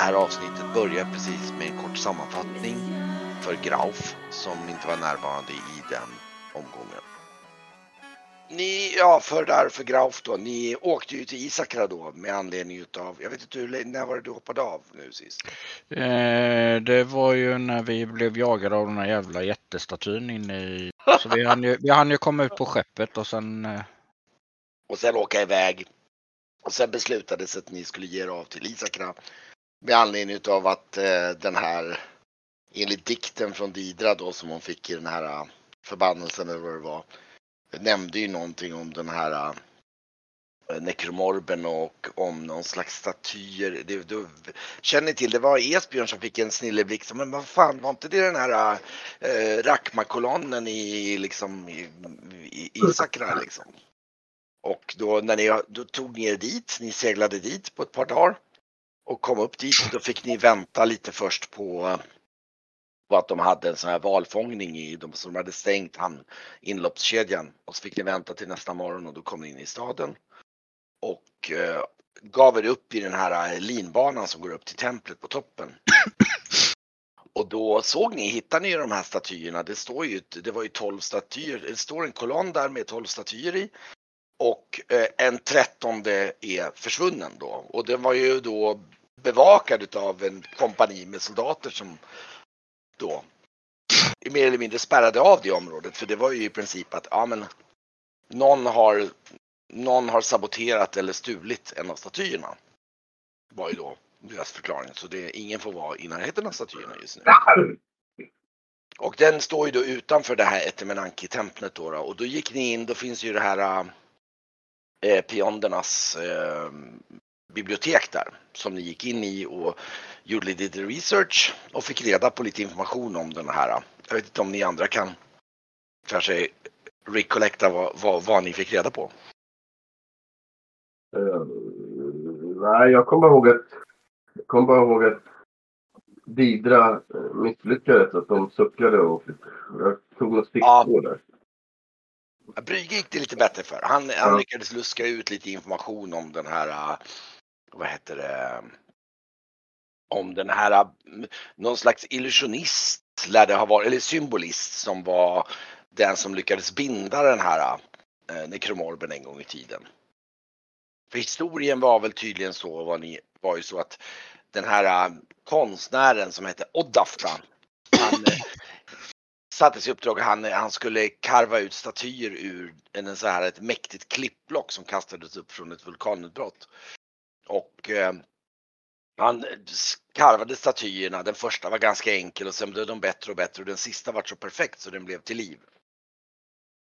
här avsnittet börjar precis med en kort sammanfattning för Grauf som inte var närvarande i den omgången. Ni, ja för där för Grauf då, ni åkte ju till Isakra då med anledning utav, jag vet inte hur, när var det du hoppade av nu sist? Eh, det var ju när vi blev jagade av den här jävla jättestatyn inne i... Så vi hann ju, vi hann ju komma ut på skeppet och sen... Eh... Och sen åka iväg. Och sen beslutades att ni skulle ge er av till Isakra. Med anledning utav att eh, den här, enligt dikten från Didra då som hon fick i den här eh, förbannelsen eller vad det var nämnde ju någonting om den här eh, nekromorben och om någon slags statyer. Det, du, känner ni till, det var Esbjörn som fick en snilleblixt. Men vad fan, var inte det den här äh, Rakhmakolonnen i, liksom, i, i, i Sakra liksom? Och då, när ni, då tog ni er dit, ni seglade dit på ett par dagar och kom upp dit. Då fick ni vänta lite först på på att de hade en sån här valfångning i dem som hade stängt han, inloppskedjan och så fick ni vänta till nästa morgon och då kom ni in i staden. Och eh, gav er upp i den här eh, linbanan som går upp till templet på toppen. Och då såg ni, hittade ni de här statyerna. Det står ju, det var ju 12 statyer. Det står en kolonn där med 12 statyer i. Och eh, en trettonde är försvunnen då. Och den var ju då bevakad av en kompani med soldater som då mer eller mindre spärrade av det området. För det var ju i princip att ja, men, någon, har, någon har saboterat eller stulit en av statyerna. Var ju då deras förklaring. Så det, ingen får vara i närheten av statyerna just nu. Och den står ju då utanför det här Etemenanki-templet då, då, Och då gick ni in, då finns ju det här äh, Piondernas äh, bibliotek där som ni gick in i och gjorde lite research och fick reda på lite information om den här. Jag vet inte om ni andra kan kanske recollecta vad, vad, vad ni fick reda på. Uh, nej, jag kommer ihåg att jag kommer bara ihåg att Didra eh, misslyckades, att de suckade och jag tog något stickspår ja. där. Brygge gick det lite bättre för. Han, ja. han lyckades luska ut lite information om den här, eh, vad heter det, om den här, någon slags illusionist lär det ha varit, eller symbolist som var den som lyckades binda den här eh, nekromorben en gång i tiden. För historien var väl tydligen så, var, ni, var ju så att den här eh, konstnären som hette Oddafta, han eh, sattes i uppdrag, han, eh, han skulle karva ut statyer ur en så här ett mäktigt klippblock som kastades upp från ett vulkanutbrott. Och eh, han karvade statyerna. Den första var ganska enkel och sen blev de bättre och bättre och den sista var så perfekt så den blev till liv.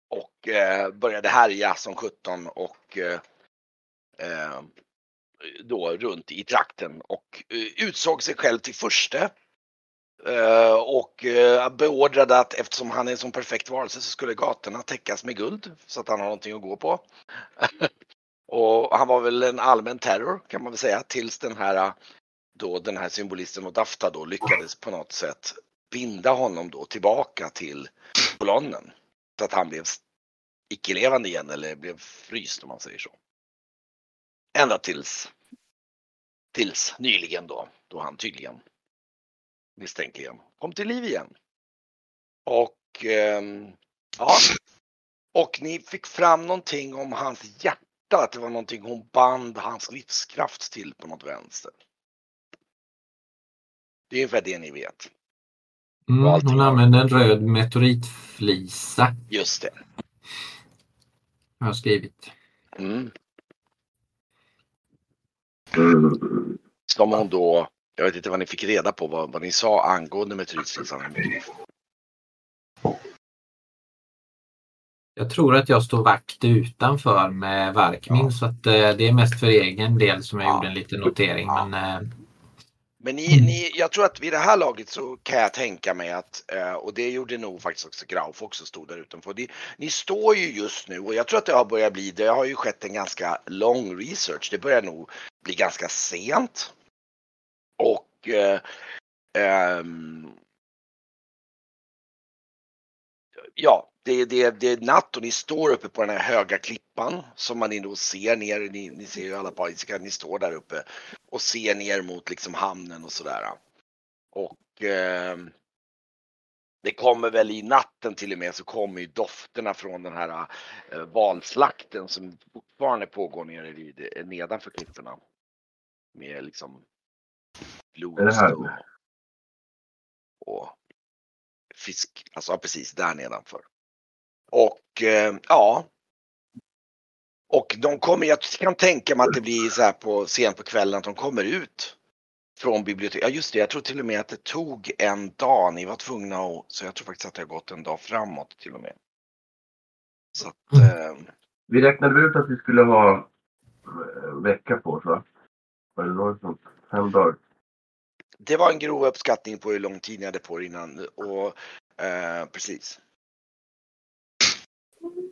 Och eh, började härja som 17 och eh, eh, då runt i trakten och eh, utsåg sig själv till förste. Eh, och eh, beordrade att eftersom han är en sån perfekt varelse så skulle gatorna täckas med guld så att han har någonting att gå på och han var väl en allmän terror kan man väl säga tills den här då den här symbolisten och Dafta då lyckades på något sätt binda honom då tillbaka till kolonnen. Så att han blev icke-levande igen eller blev fryst om man säger så. Ända tills, tills nyligen då, då han tydligen misstänkligen kom till liv igen. Och eh, ja, och ni fick fram någonting om hans hjärta, att det var någonting hon band hans livskraft till på något vänster. Det är ungefär det ni vet. Mm, hon använde en röd meteoritflisa. Just det. Jag har skrivit. Mm. Som hon då, jag vet inte vad ni fick reda på, vad, vad ni sa angående meteoritflisan. Jag tror att jag står vakt utanför med Varkmin ja. så att eh, det är mest för egen del som jag ja. gjorde en liten notering. Ja. Men eh, men ni, ni, jag tror att vid det här laget så kan jag tänka mig att, eh, och det gjorde nog faktiskt också Grauf också stod där utanför. Ni, ni står ju just nu och jag tror att det har börjat bli, det har ju skett en ganska lång research. Det börjar nog bli ganska sent. Och eh, um, ja, det, det, det är natt och ni står uppe på den här höga klippan som man då ser ner. Ni, ni ser ju alla pariska, ni står där uppe och ser ner mot liksom hamnen och sådär. Och eh, det kommer väl i natten till och med så kommer ju dofterna från den här eh, valslakten som fortfarande pågår nere vid, eh, nedanför klipporna. Med liksom blod och, och fisk, alltså precis där nedanför. Och eh, ja. Och de kommer, jag kan tänka mig att det blir så här på sent på kvällen att de kommer ut från biblioteket. Ja just det, jag tror till och med att det tog en dag. Ni var tvungna att, så jag tror faktiskt att det har gått en dag framåt till och med. Så att, eh, Vi räknade ut att vi skulle ha en vecka på oss va? Eller något sånt. Fem dagar. Det var en grov uppskattning på hur lång tid ni hade på er innan och eh, precis.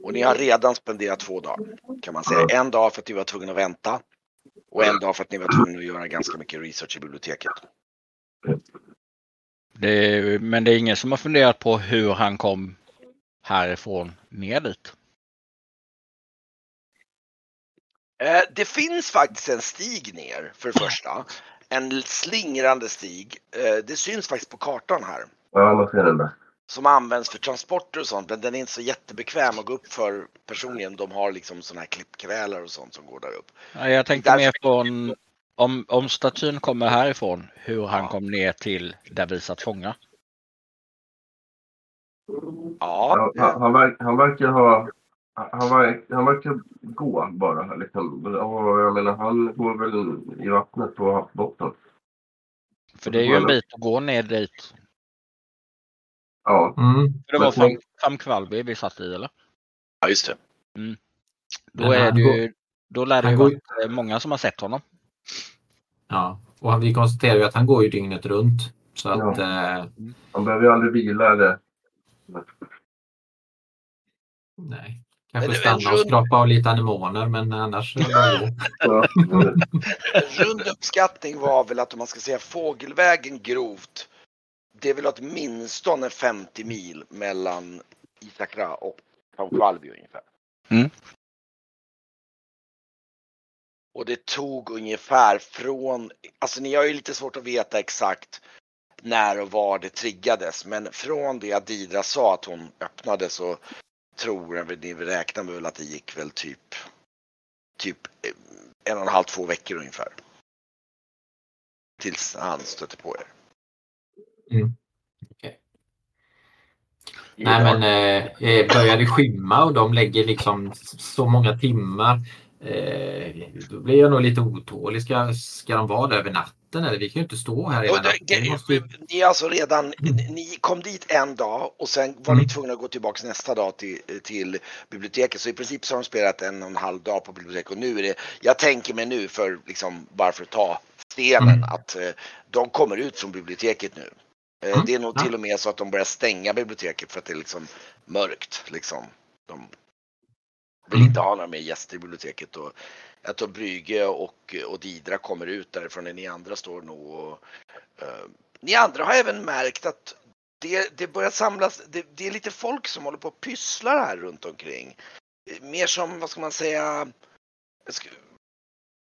Och ni har redan spenderat två dagar kan man säga. En dag för att ni var tvungna att vänta och en dag för att ni var tvungna att göra ganska mycket research i biblioteket. Det, men det är ingen som har funderat på hur han kom härifrån ner dit. Eh, Det finns faktiskt en stig ner för det första. En slingrande stig. Eh, Det syns faktiskt på kartan här. Ja, man ser den där. Som används för transporter och sånt men den är inte så jättebekväm att gå upp för personligen. De har liksom sådana här klippkrälar och sånt som går där upp. Ja, Jag tänkte mer från om, om statyn kommer härifrån, hur han Ja. kom ner till där vi satt fångar. Ja, Han, han, han verkar ha... Han, verk, han verkar gå bara. Liksom. Och jag menar, han går väl i vattnet på havsbotten. För det är ju en bit att gå ner dit. Ja. Mm. För det var fram Kvalby vi satt i eller? ja just det. Då, Men är det ju, då lär det ju går- varit eh, många som har sett honom. Ja, och vi konstaterar ju att han går ju dygnet runt. Så att eh, Han behöver ju aldrig vila eller... nej. Kanske stanna och skrapa av lite anemoner men annars En rund uppskattning var väl att om man ska säga fågelvägen grovt. Det är väl åtminstone 50 mil mellan Isakra och Paukvalvi ungefär. Mm. Och det tog ungefär från, alltså ni har ju lite svårt att veta exakt när och var det triggades. Men från det att Didra sa att hon öppnade så tror jag, ni räknar med väl att det gick väl typ, typ eh, en och en halv, två veckor ungefär. Tills han stötte på er. Nej men eh, eh, börjar det skymma och de lägger liksom så många timmar. Eh, då blir jag nog lite otålig. Ska, ska de vara där över natten eller? Vi kan ju inte stå här hela natten. Måste Ni alltså redan, ni kom dit en dag och sen var ni Mm. tvungna att gå tillbaks nästa dag till, till biblioteket. Så i princip så har de spelat en och en halv dag på biblioteket och nu är det, jag tänker mig nu för liksom bara för att ta stenen Mm. att eh, de kommer ut från biblioteket nu. Eh, Mm. Det är nog till och med så att de börjar stänga biblioteket för att det är liksom mörkt liksom. De vill Mm. inte ha några mer gäster i biblioteket och jag tror Brygge och, och Didra kommer ut därifrån ni andra står nog och eh, ni andra har även märkt att det, det börjar samlas, det, det är lite folk som håller på och pysslar här runt omkring. Mer som, vad ska man säga, ska-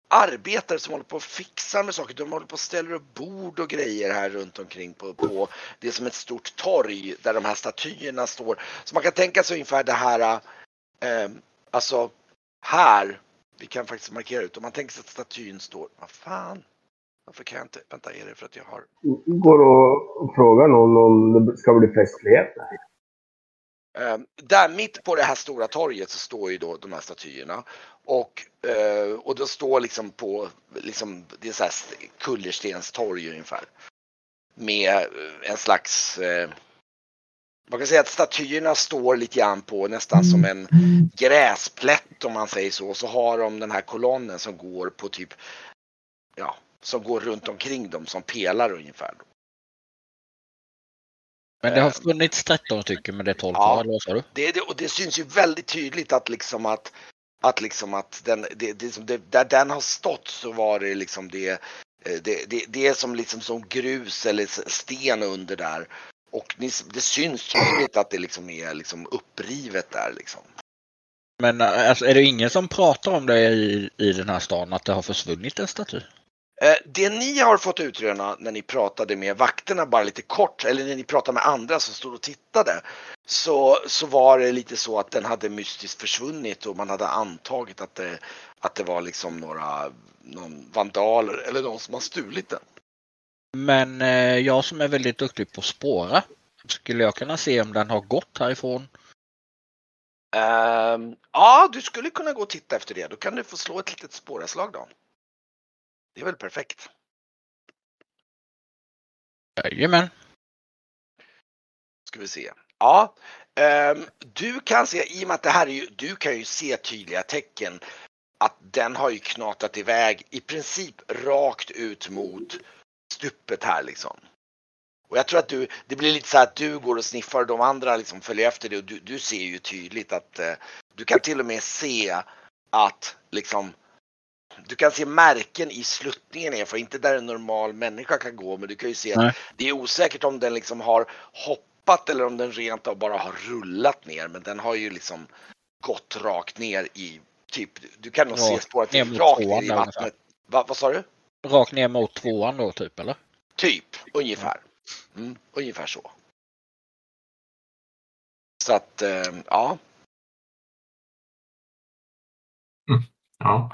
arbetare som håller på och fixar med saker. De håller på och ställer upp bord och grejer här runt omkring på, på det är som ett stort torg där de här statyerna står. Så man kan tänka sig ungefär det här, eh, alltså här, vi kan faktiskt markera ut, om man tänker sig att statyn står, vad fan, varför kan jag inte, vänta är det för att jag har Går att fråga någon om det ska bli festligheter? Eh, där mitt på det här stora torget så står ju då de här statyerna. Och, eh, och då står liksom på, liksom, det är så här kullerstenstorg ungefär. Med en slags, eh, man kan säga att statyerna står lite grann på nästan som en gräsplätt om man säger så. Så har de den här kolonnen som går på typ, ja, som går runt omkring dem som pelar ungefär. Men det har Eh. funnits 13 stycken men det är 12 Ja. kvar, vad sa du? Det, det, och det syns ju väldigt tydligt att liksom att att liksom att den, det, det, där den har stått så var det liksom det, eh, det, det, det är som liksom som grus eller sten under där. Och det syns tydligt att det liksom är liksom upprivet där liksom. Men alltså, är det ingen som pratar om det i, i den här stan, att det har försvunnit en staty? Eh, Det ni har fått utröna när ni pratade med vakterna bara lite kort, eller när ni pratade med andra som stod och tittade, så, så var det lite så att den hade mystiskt försvunnit och man hade antagit att det, att det var liksom några någon vandaler eller någon som har stulit den. Men eh, jag som är väldigt duktig på att spåra, skulle jag kunna se om den har gått härifrån? Ehm, ja, du skulle kunna gå och titta efter det. Då kan du få slå ett litet spåraslag då. Det är väl perfekt. Jajamän. Ska vi se. Ja, ehm, du kan se, i och med att det här är ju, du kan ju se tydliga tecken att den har ju knatat iväg i princip rakt ut mot stupet här liksom. Och jag tror att du, det blir lite så att du går och sniffar och de andra liksom följer efter dig och du, du ser ju tydligt att eh, du kan till och med se att liksom du kan se märken i sluttningen nerför, inte där en normal människa kan gå, men du kan ju se Nej. att det är osäkert om den liksom har hoppat eller om den rent av bara har rullat ner, men den har ju liksom gått rakt ner i typ, du kan nog se Rakt spåret rakt ner i vattnet. Va, vad sa du? Rakt ner mot tvåan då typ eller? Typ, ungefär. Mm, ungefär så. Så att, eh, ja. Ja.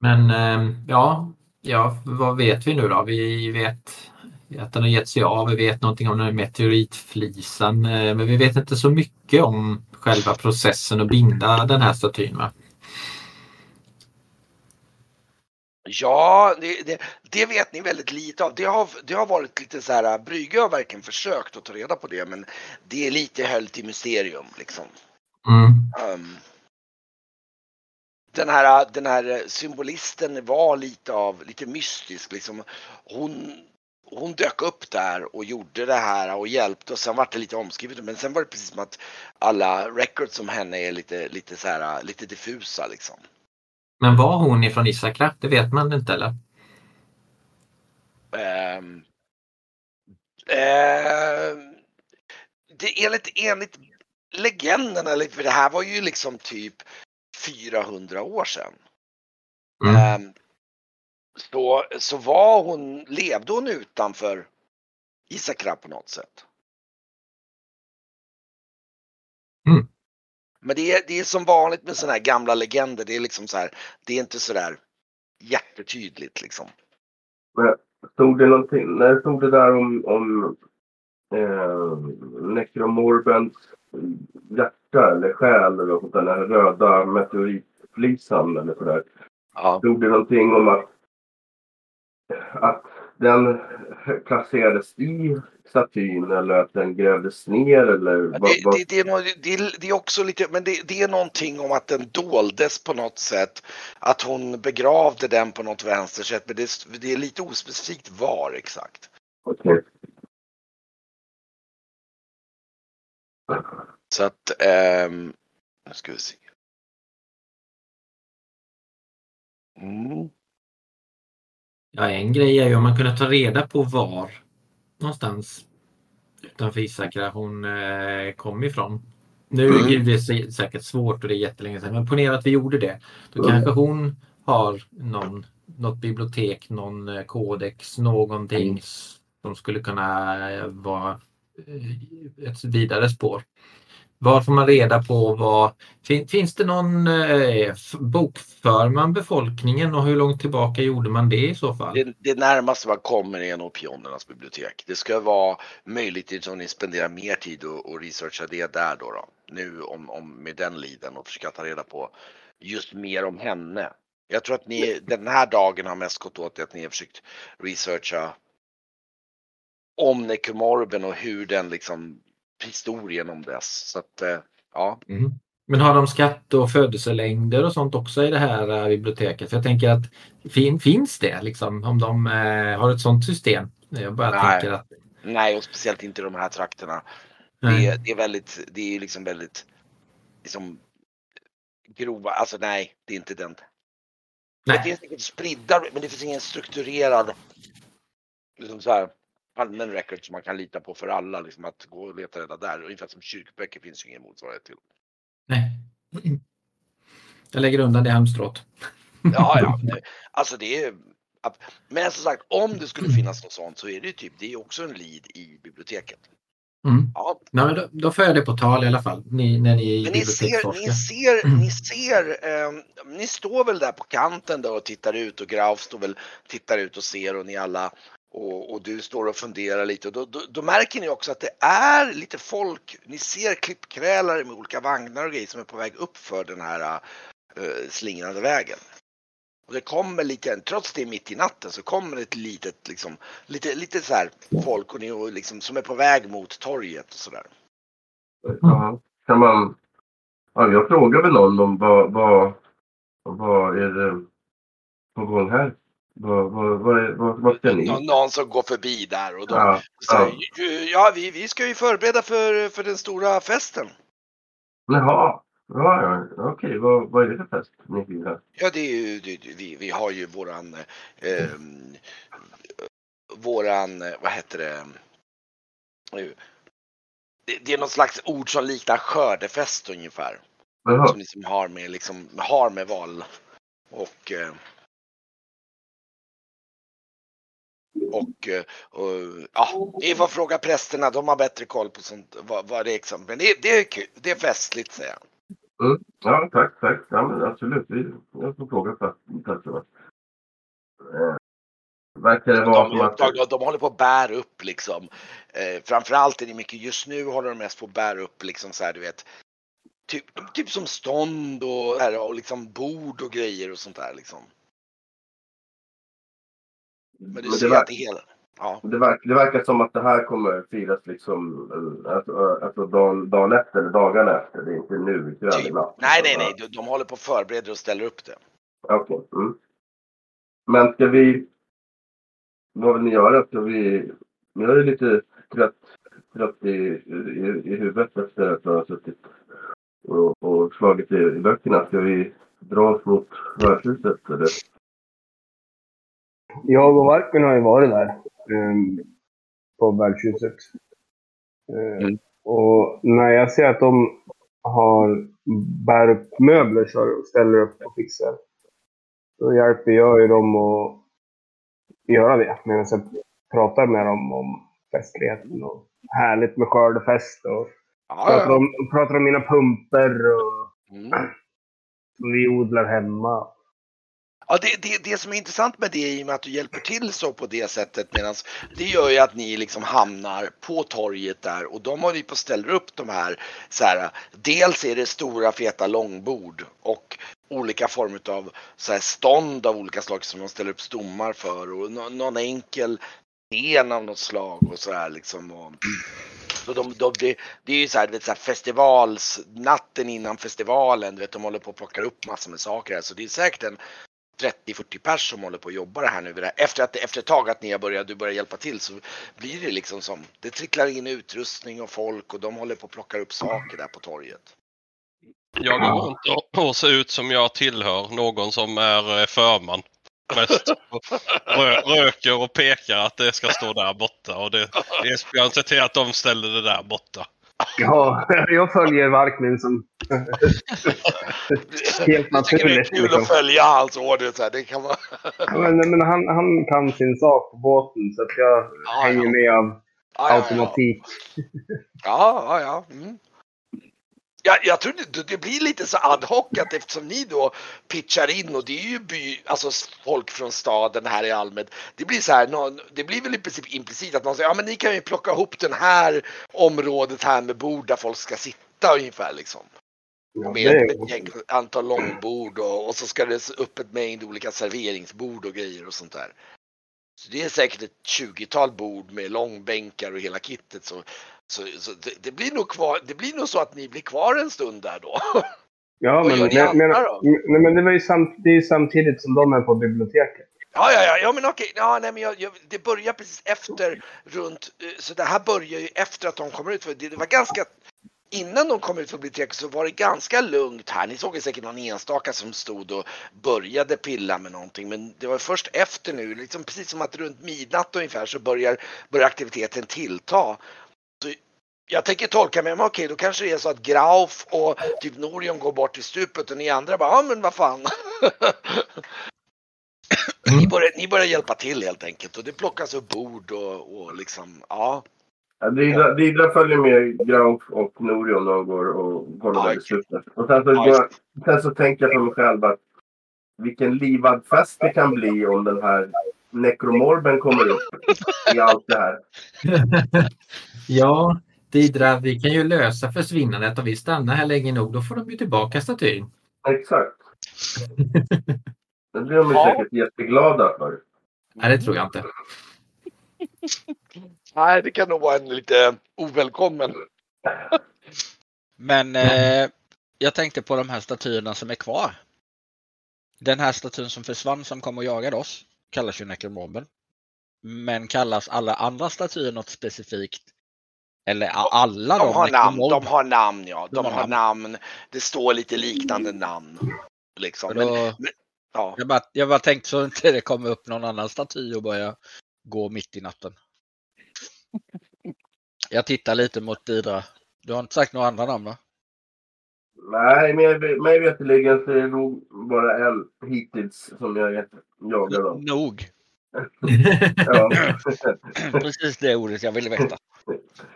Men eh, ja, ja, vad vet vi nu då? Vi vet att den har gett sig av. Vi vet någonting om den här meteoritflisan. eh, Men vi vet inte så mycket om själva processen att binda den här statyn. Va? Ja, det, det, det vet ni väldigt lite av. Det har, det har varit lite så här, Brygge har verkligen försökt att ta reda på det, men det är lite höljt i mysterium liksom. Mm. Um, den här, den här symbolisten var lite av, lite mystisk liksom. Hon, hon dök upp där och gjorde det här och hjälpte och sen var det lite omskrivet. Men sen var det precis som att alla records om henne är lite, lite så här, lite diffusa liksom. Men var hon ifrån Issakra? Det vet man inte eller? Ehm, ehm, det enligt, enligt legenden, eller för det här var ju liksom typ 400 år sedan. Mm. Ehm, så, så var hon, levde hon utanför Isakra på något sätt? Mm. Men det är, det är som vanligt med sådana här gamla legender, det är liksom så här, det är inte sådär jättetydligt liksom. Stod det någonting? När stod det där om, om eh, Necromorbens hjärta eller själ eller något sånt där, den här röda meteoritflisan eller sådär. Ja. Stod det någonting om att, att den placerades i statyn eller att den grävdes ner eller Det, det, det, är det, det är också lite, men det, det är någonting om att den doldes på något sätt. Att hon begravde den på något vänster sätt, men det, det är lite ospecifikt var exakt. okej. Så att, ehm, nu ska vi se. Mm. Ja, en grej är ju om man kunde ta reda på var någonstans utanför Issakra hon eh, kom ifrån. Nu Mm. är det sä- säkert svårt och det är jättelänge sedan, men ponera att vi gjorde det. Då Mm. kanske hon har någon, något bibliotek, någon eh, kodex, någonting Mm. som skulle kunna eh, vara eh, ett vidare spår. Var får man reda på vad... Fin, finns det någon... Eh, bokför man befolkningen och hur långt tillbaka gjorde man det i så fall? Det, det närmaste man kommer är nog pionernas bibliotek. Det ska vara möjligt om ni spenderar mer tid och, och researcha det där då, då. Nu om, om med den liden och försöka ta reda på just mer om henne. Jag tror att ni den här dagen har mest gått åt att ni har försökt researcha om Necromorben och hur den liksom historien om dess. Så att eh, ja. Mm. Men har de skatt och födelselängder och sånt också i det här eh, biblioteket? För jag tänker att fin, finns det liksom om de eh, har ett sånt system? Jag bara Nej. tänker att Nej, och speciellt inte i de här trakterna. Det, det är väldigt, det är liksom väldigt liksom grova, alltså nej, det är inte den. Det Nej. finns säkert spridda, men det finns ingen strukturerad liksom så här, allmän record som man kan lita på för alla. Liksom, att gå och leta reda där. Ungefär som kyrkböcker finns ju ingen motsvarighet till. Nej. Jag lägger undan det halmstrået. Ja, ja. Alltså det är... Men som sagt, om det skulle finnas något sånt så är det ju typ, det är också en lead i biblioteket. Mm. Ja, Nej, då, då för jag det på tal i alla fall. Ni, när ni är men ni ser, ni ser, ni ser, eh, ni står väl där på kanten då och tittar ut och Grauf står väl, tittar ut och ser och ni alla och, och du står och funderar lite och då, då, då märker ni också att det är lite folk, ni ser klippkrälare med olika vagnar och grejer som är på väg upp för den här uh, slingrande vägen. Och det kommer lite, trots det är mitt i natten så kommer det ett litet liksom, lite, lite så här folk och ni och liksom, som är på väg mot torget och sådär. Ja, kan man... Ja, jag frågar väl någon om vad, vad, vad är det på gång här? Vad, vad, vad, vad, ska ni? Nå- Någon som går förbi där och de Ja, säger "Ju- ja vi, vi ska ju förbereda för, för den stora festen. jaha. Ja, ja, okej. Vad, vad är det för fest ni firar? Ja det är ju, det, vi, vi har ju våran, eh, våran, vad heter det, Eh, det, det är något slags ord som liknar skördefest ungefär. Jaha, Som liksom har med, liksom, har med val och eh, och, eh, och ja, är vad fråga prästerna, de har bättre koll på sånt, vad, vad det är liksom. Men det, det är kul, det är festligt säger jag. ja tack, tack. Ja, men absolut. Jag får fråga för tack så mycket. Eh, Verkar det vara De, att... de, de håller på att bära upp liksom. Eh, framförallt är det mycket, just nu håller de mest på att bära upp liksom så här du vet. Typ, typ som stånd och, här, och liksom bord och grejer och sånt där liksom. Men du ser att det hela, ja. Det, verk, det verkar som att det här kommer firas liksom alltså, alltså dagen, dagen efter eller dagarna efter. Det är inte nu ikväll Typ. Nej, nej, nej, de, de håller på att förbereda och ställer upp det. Okej. Mm. Men ska vi... Vad vill ni göra? Ska vi... Jag är lite trött, trött i, i, i huvudet efter att ha suttit och, och slagit i, i böckerna. Ska vi dra oss mot värdshuset eller? Jag och Varken har ju varit där. Um, på värdshuset. Eh, Mm. Och när jag ser att de har bär upp möbler så ställer upp och fixar. Då hjälper jag ju dem att göra det. Medan jag pratar med dem om festligheten och härligt med skördefest och Ja, pratar om, pratar om mina pumper och Mm. som vi odlar hemma. Ja, det, det, det som är intressant med det i och med att du hjälper till så på det sättet medans det gör ju att ni liksom hamnar på torget där och de håller ju på ställer upp de här så här. Dels är det stora feta långbord och olika former av så här stånd av olika slag som de ställer upp stommar för och no, någon enkel scen av något slag och så här liksom. Och, så de, de, det, det är ju så här, vet, så här festivals, natten innan festivalen, du vet, de håller på att plocka upp massor med saker här. Så det är säkert en 30-40 pers som håller på att jobba det här nu. Efter, att, efter ett tag att ni har börjat, du börjar hjälpa till så blir det liksom som, det tricklar in utrustning och folk och de håller på att plocka upp saker där på torget. Jag går runt och- se ser ut som jag tillhör någon som är eh, förman. Mest. Röker och pekar att det ska stå där borta och det, Esbjörn ser till att de ställer det där borta. Ja, jag följer Varkmin som helt Jag tycker det är naturligt. kul Liksom. att följa hans order så här, det kan man. Men, men han, han kan sin sak på båten så att jag Ja, hänger ja. med av automatik. Ja, ja, ja. Mm. Ja, jag tror det, det blir lite så ad hoc att eftersom ni då pitchar in och det är ju by, alltså folk från staden här i allmänhet. Det blir så här, någon, det blir väl i princip implicit att någon säger ja men ni kan ju plocka ihop den här området här med bord där folk ska sitta ungefär liksom. Ja, Med ett gäng, antal långbord och, och så ska det upp ett mängd olika serveringsbord och grejer och sånt där. Så det är säkert ett 20-tal bord med långbänkar och hela kittet. Så, så, så det, det blir nog kvar, det blir nog så att ni blir kvar en stund där då. ja, men, men, men, nej, men det, var ju samt, det är ju samtidigt som de är på biblioteket. Ja, ja, ja, ja men okej, ja, nej, men jag, jag, det börjar precis efter runt, eh, så det här börjar ju efter att de kommer ut. För det, det var ganska, innan de kom ut från biblioteket så var det ganska lugnt här. Ni såg ju säkert någon enstaka som stod och började pilla med någonting. Men det var först efter nu, liksom precis som att runt midnatt ungefär så börjar, börjar aktiviteten tillta. Jag tänker tolka mig, men okej då kanske det är så att Grauf och typ Norion går bort i stupet och ni andra bara, ja men vad fan. ni, börjar, ni börjar hjälpa till helt enkelt och det plockas upp bord och, och liksom, ja. Ja, Didra, Didra följer med Grauf och Norion när de går och kollar Ja, där i slutet. Och sen så, Ja, går, sen så tänker jag för mig själv att vilken livad fest det kan bli om den här nekromorben kommer upp i allt det här. Ja, Didra, vi kan ju lösa försvinnandet om vi stannar här länge nog. Då får de ju tillbaka statyn. Exakt. Det blir de ju Ja. säkert jätteglada för. Nej, det tror jag inte. Nej, det kan nog vara en lite ovälkommen. Men eh, jag tänkte på de här statyerna som är kvar. Den här statyn som försvann som kom och jagade oss kallas ju Necromorben. Men kallas alla andra statyer något specifikt? Eller alla De har namn, de har namn ja. De De har har namn. Det står lite liknande namn. Liksom. Och Men, då, ja. jag, bara, jag bara tänkte så inte det kommer upp någon annan staty och börjar gå mitt i natten. Jag tittar lite mot Didra. Du har inte sagt några andra namn va? Nej, mig, mig veterligen så är det nog bara en hittills som jag jagad av. Nog. Ja. Precis det ordet jag ville veta.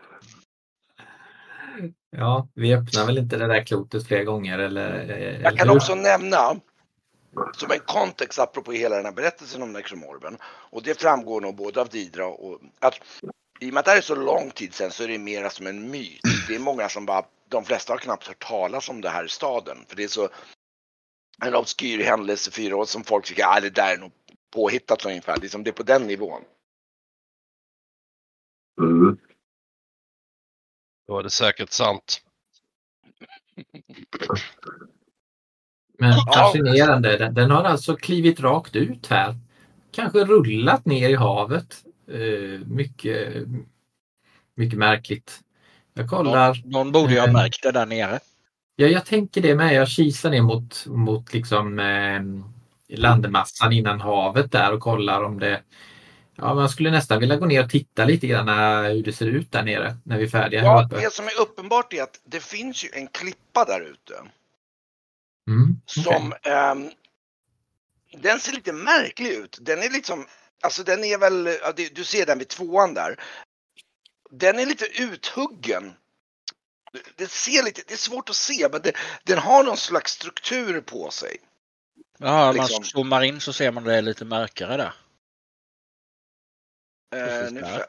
Ja, vi öppnar väl inte det där klotet fler gånger eller? eh, Jag kan eller hur? också nämna som en kontext apropå hela den här berättelsen om Necromorben och det framgår nog både av Didra och att i och med att det här är så lång tid sedan så är det mera som en myt. Det är många som bara, de flesta har knappt hört talas om det här i staden för det är så en obskyr händelse fyra år som folk tycker, ah, det där är nog påhittat ungefär. Liksom det är på den nivån. Mm. Då är det säkert sant. Men fascinerande. Den, den har alltså klivit rakt ut här. Kanske rullat ner i havet. Eh, mycket, mycket märkligt. Jag kollar. Någon borde ju ha Eh. märkt det där nere. Ja, jag tänker det med. Jag kisar ner mot, mot liksom, eh, landmassan innan havet där och kollar om det... Ja, man skulle nästan vilja gå ner och titta lite grann hur det ser ut där nere när vi är färdiga Ja, det som är uppenbart är att det finns ju en klippa där ute. Mm, som ehm, den ser lite märklig ut. Den är liksom, alltså den är väl, ja, det- du ser den vid tvåan där. Den är lite uthuggen. Det- Det ser lite, det är svårt att se men det, den har någon slags struktur på sig. Ja, om liksom- man zoomar in så ser man det lite mörkare där. Eh, nu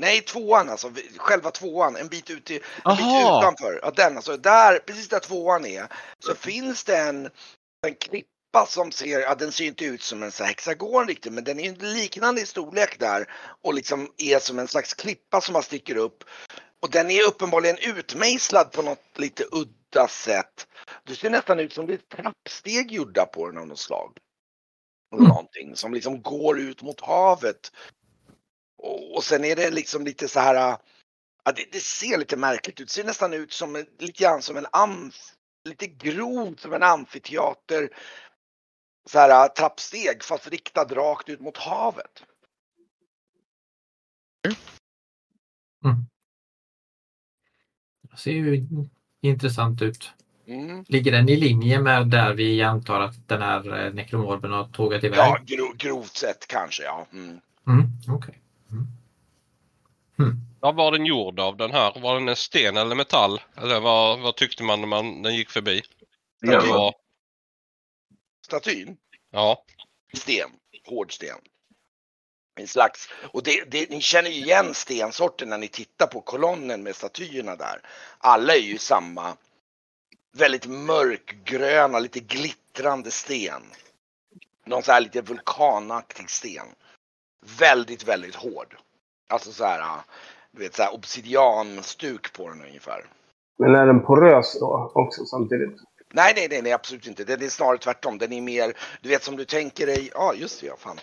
Nej, tvåan alltså, själva tvåan, en bit, ut i, en bit utanför. Ja, den alltså, där, precis där tvåan är, så finns det en, en klippa som ser, ja den ser inte ut som en så hexagon riktigt, men den är liknande i storlek där och liksom är som en slags klippa som man sticker upp. Och den är uppenbarligen utmejslad på något lite udda sätt. Det ser nästan ut som det är trappsteg gjorda på den av något slag. Mm. Någonting som liksom går ut mot havet. Och, och sen är det liksom lite så här. Ja, det, det ser lite märkligt ut. Det ser nästan ut som lite grann som en amf, lite grovt som en amfiteater. Så här trappsteg fast riktad rakt ut mot havet. Det ser ju intressant ut. Mm. Ligger den i linje med där vi antar att den här eh, nekromorben har tågat iväg? Ja, gro, grovt sett kanske ja. Mm. Mm, okej. Mm. Mm. Vad var den gjord av den här? Var den en sten eller metall? Eller vad, vad tyckte man när man den gick förbi? Ja, Det var, Statyn, ja. sten, hård sten. En slags, och det, det, ni känner ju igen stensorten när ni tittar på kolonnen med statyerna där. Alla är ju samma väldigt mörkgröna, lite glittrande sten. Någon så här lite vulkanaktig sten. Väldigt, väldigt hård. Alltså så här, du vet så här obsidianstuk på den ungefär. Men är den porös då också samtidigt? Nej, nej, nej, nej, absolut inte. Den är snarare tvärtom. Den är mer, du vet som du tänker dig, ja just det, ja fan.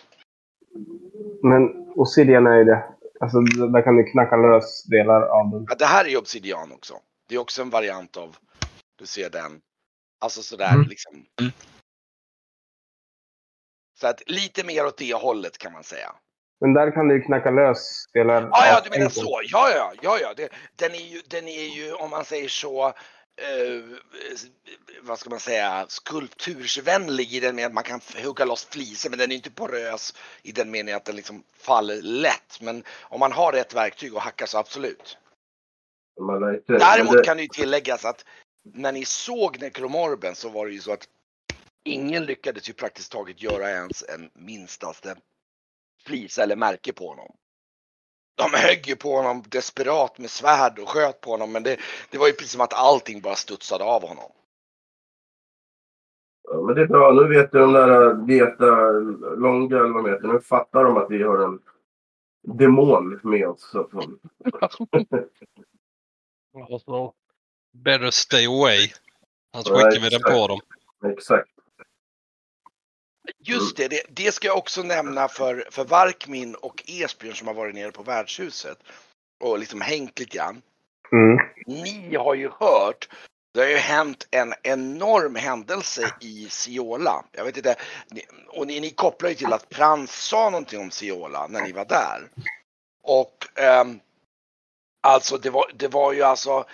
Men Obsidian är ju det. Alltså, där kan du knacka lös delar av den. Ja, det här är ju obsidian också. Det är också en variant av, du ser den. Alltså sådär Mm. liksom. Mm. Så att lite mer åt det hållet kan man säga. Men där kan du ju knacka lös spelar. Ja, ja, du menar så. Ja, ja, ja, ja. Det, den, är ju, den är ju, om man säger så, eh, vad ska man säga, skulptursvänlig i den meningen att man kan hugga loss flisor, men den är inte porös i den meningen att den liksom faller lätt. Men om man har rätt verktyg och hackar så absolut. Inte- Däremot det- kan det ju tilläggas att när ni såg Necromorben så var det ju så att ingen lyckades ju praktiskt taget göra ens en minstaste flisa eller märke på honom. De högg ju på honom desperat med svärd och sköt på honom men det, det var ju precis som att allting bara studsade av honom. Ja, men det är bra. Nu vet de där veta långa eller vad de heter. Nu fattar de att vi har en demon med oss. Så better stay away. Annars skickar vi den på dem. Exakt. Just det, det, det ska jag också nämna för, för Varkmin och Esbjörn som har varit nere på värdshuset och liksom hängt lite grann. Mm. Ni har ju hört, det har ju hänt en enorm händelse i Siola. Jag vet inte, och ni, ni kopplar ju till att Prans sa någonting om Siola när ni var där. Och ehm, alltså det var, det var ju alltså,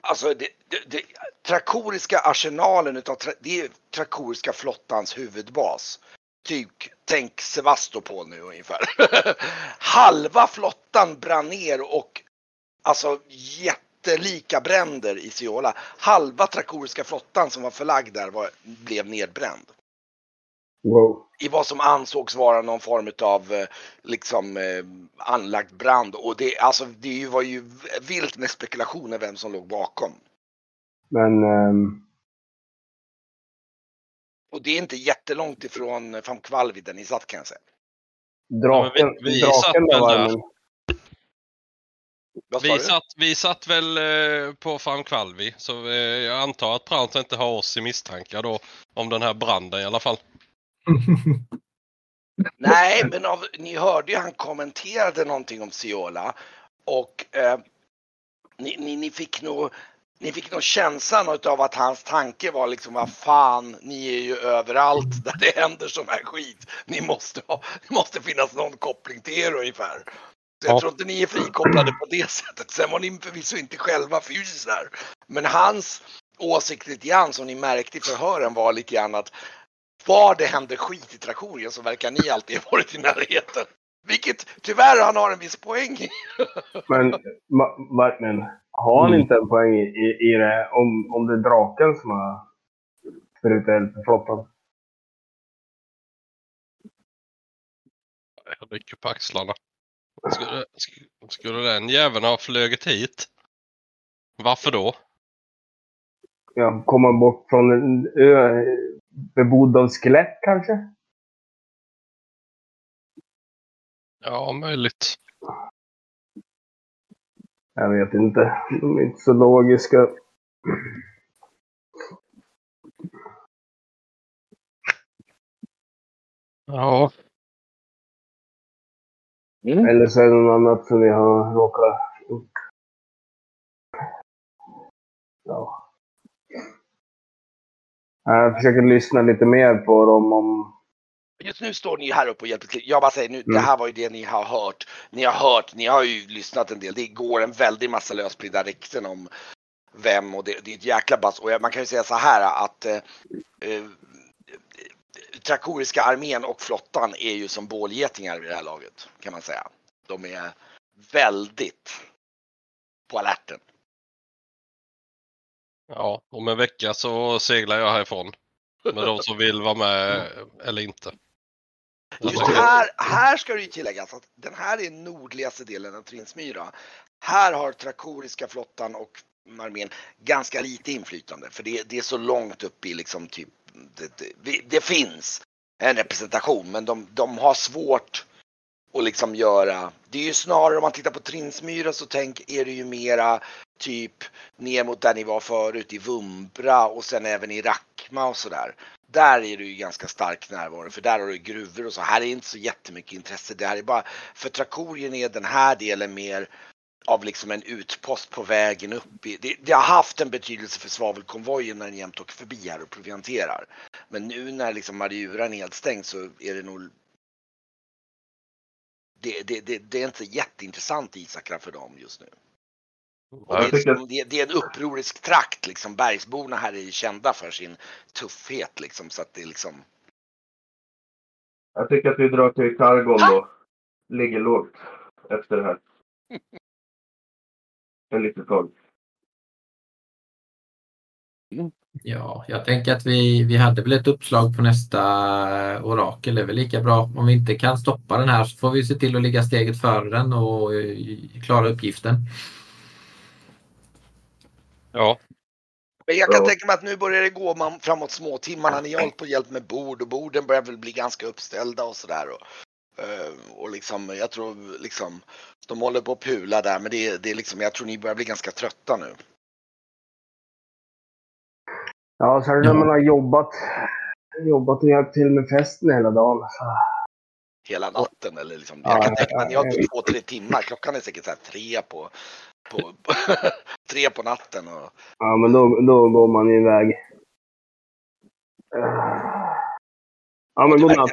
alltså det, det, det, Trakoriska arsenalen utav, det är Trakoriska flottans huvudbas. Typ, tänk Sevastopol nu ungefär. Halva flottan brann ner och alltså jättelika bränder i Siola. Halva Trakoriska flottan som var förlagd där var, blev nedbränd. Wow. I vad som ansågs vara någon form av eh, liksom eh, anlagd brand. Och det, alltså, det var ju vilt med spekulationer vem som låg bakom. Men ehm, Och det är inte jättelångt ifrån Famkvalvi där ni satt kan jag säga. draken, Ja, vi- vi satt draken väl var där. men, Vad sa Vi satt, vi satt väl eh, på Famkvalvi så eh, jag antar att Prans inte har oss i misstankar då om den här branden i alla fall. Nej, men av, ni hörde ju han kommenterade någonting om Siola. Och eh, ni, ni, ni fick nog ni fick nog känslan av att hans tanke var liksom vad fan, ni är ju överallt där det händer sån här skit. Ni måste ha, det måste finnas någon koppling till er ungefär. Så jag Ja. tror inte ni är frikopplade på det sättet. Sen var ni förvisso inte själva fysiskt där. Men hans åsikt lite grann som ni märkte i förhören var lite grann att var det händer skit i Trakorien så verkar ni alltid ha varit i närheten. Vilket tyvärr han har en viss poäng i. men, ma, ma, men har han Mm. inte en poäng i, i, i det om, om det är draken som har sprutat eld på flottan? Jag rycker på axlarna. Skulle, sk- skulle den jäveln ha flugit hit? Varför då? Ja, komma bort från en ö bebodd av skelett kanske? Ja, möjligt. Jag vet inte. De är inte så logiska. Ja, Eller så är det något annat som vi har råkat gjort. Ja. Jag försöker lyssna lite mer på dem om... Just nu står ni här uppe och hjälper till. Jag bara säger nu, det Mm. här var ju det ni har hört. Ni har hört, ni har ju lyssnat en del. Det går en väldig massa lösspridda rykten om vem och det, det är ett jäkla bass. Och man kan ju säga så här att eh, eh, Trakoriska armén och flottan är ju som bålgetingar vid det här laget kan man säga. De är väldigt på alerten ja, om en vecka så seglar jag härifrån. Med de som vill vara med eller inte. Just här, här ska det ju tilläggas att den här är nordligaste delen av Trinsmyra. Här har Trakoriska flottan och armén ganska lite inflytande för det, det är så långt upp i liksom typ det, det, det finns en representation men de, de har svårt att liksom göra. Det är ju snarare om man tittar på Trinsmyra så tänk är det ju mera typ ner mot där ni var förut i Vumbra och sen även i Rackma och sådär. Där är det ju ganska stark närvaro för där har du gruvor och så. Här är inte så jättemycket intresse. Det här är bara, för Trakorien är den här delen mer av liksom en utpost på vägen upp. I, det, det har haft en betydelse för svavelkonvojen när den jämt åker förbi här och provianterar. Men nu när liksom Mariura är nedstängd så är det nog det, det, det, det är inte jätteintressant Isakra för dem just nu. Och det, är, liksom, det, det är en upprorisk trakt liksom. Bergsborna här är ju kända för sin tuffhet liksom så att det är liksom. Jag tycker att vi drar till Kargon då. Ligger lågt efter det här. En litet tag. Ja, jag tänker att vi, vi hade väl ett uppslag på nästa orakel. Det är väl lika bra. Om vi inte kan stoppa den här så får vi se till att ligga steget före den och eh, klara uppgiften. Ja, Men jag kan Ja. tänka mig att nu börjar det gå man framåt småtimmarna. Ni har hållit på och hjälpt med bord och borden börjar väl bli ganska uppställda och sådär. Och, eh, och liksom, jag tror liksom, de håller på att pula där men det, är- det är liksom, jag tror ni börjar bli ganska trötta nu. Ja, det när man har jobbat, jobbat och hjälpt till med festen hela dagen. Hela natten eller liksom. Ja, Jag kan tänka mig att ni har två, tre timmar. Klockan är säkert så här tre på, på, tre på natten. Och, ja, men då, då går man iväg. Ja, men godnatt.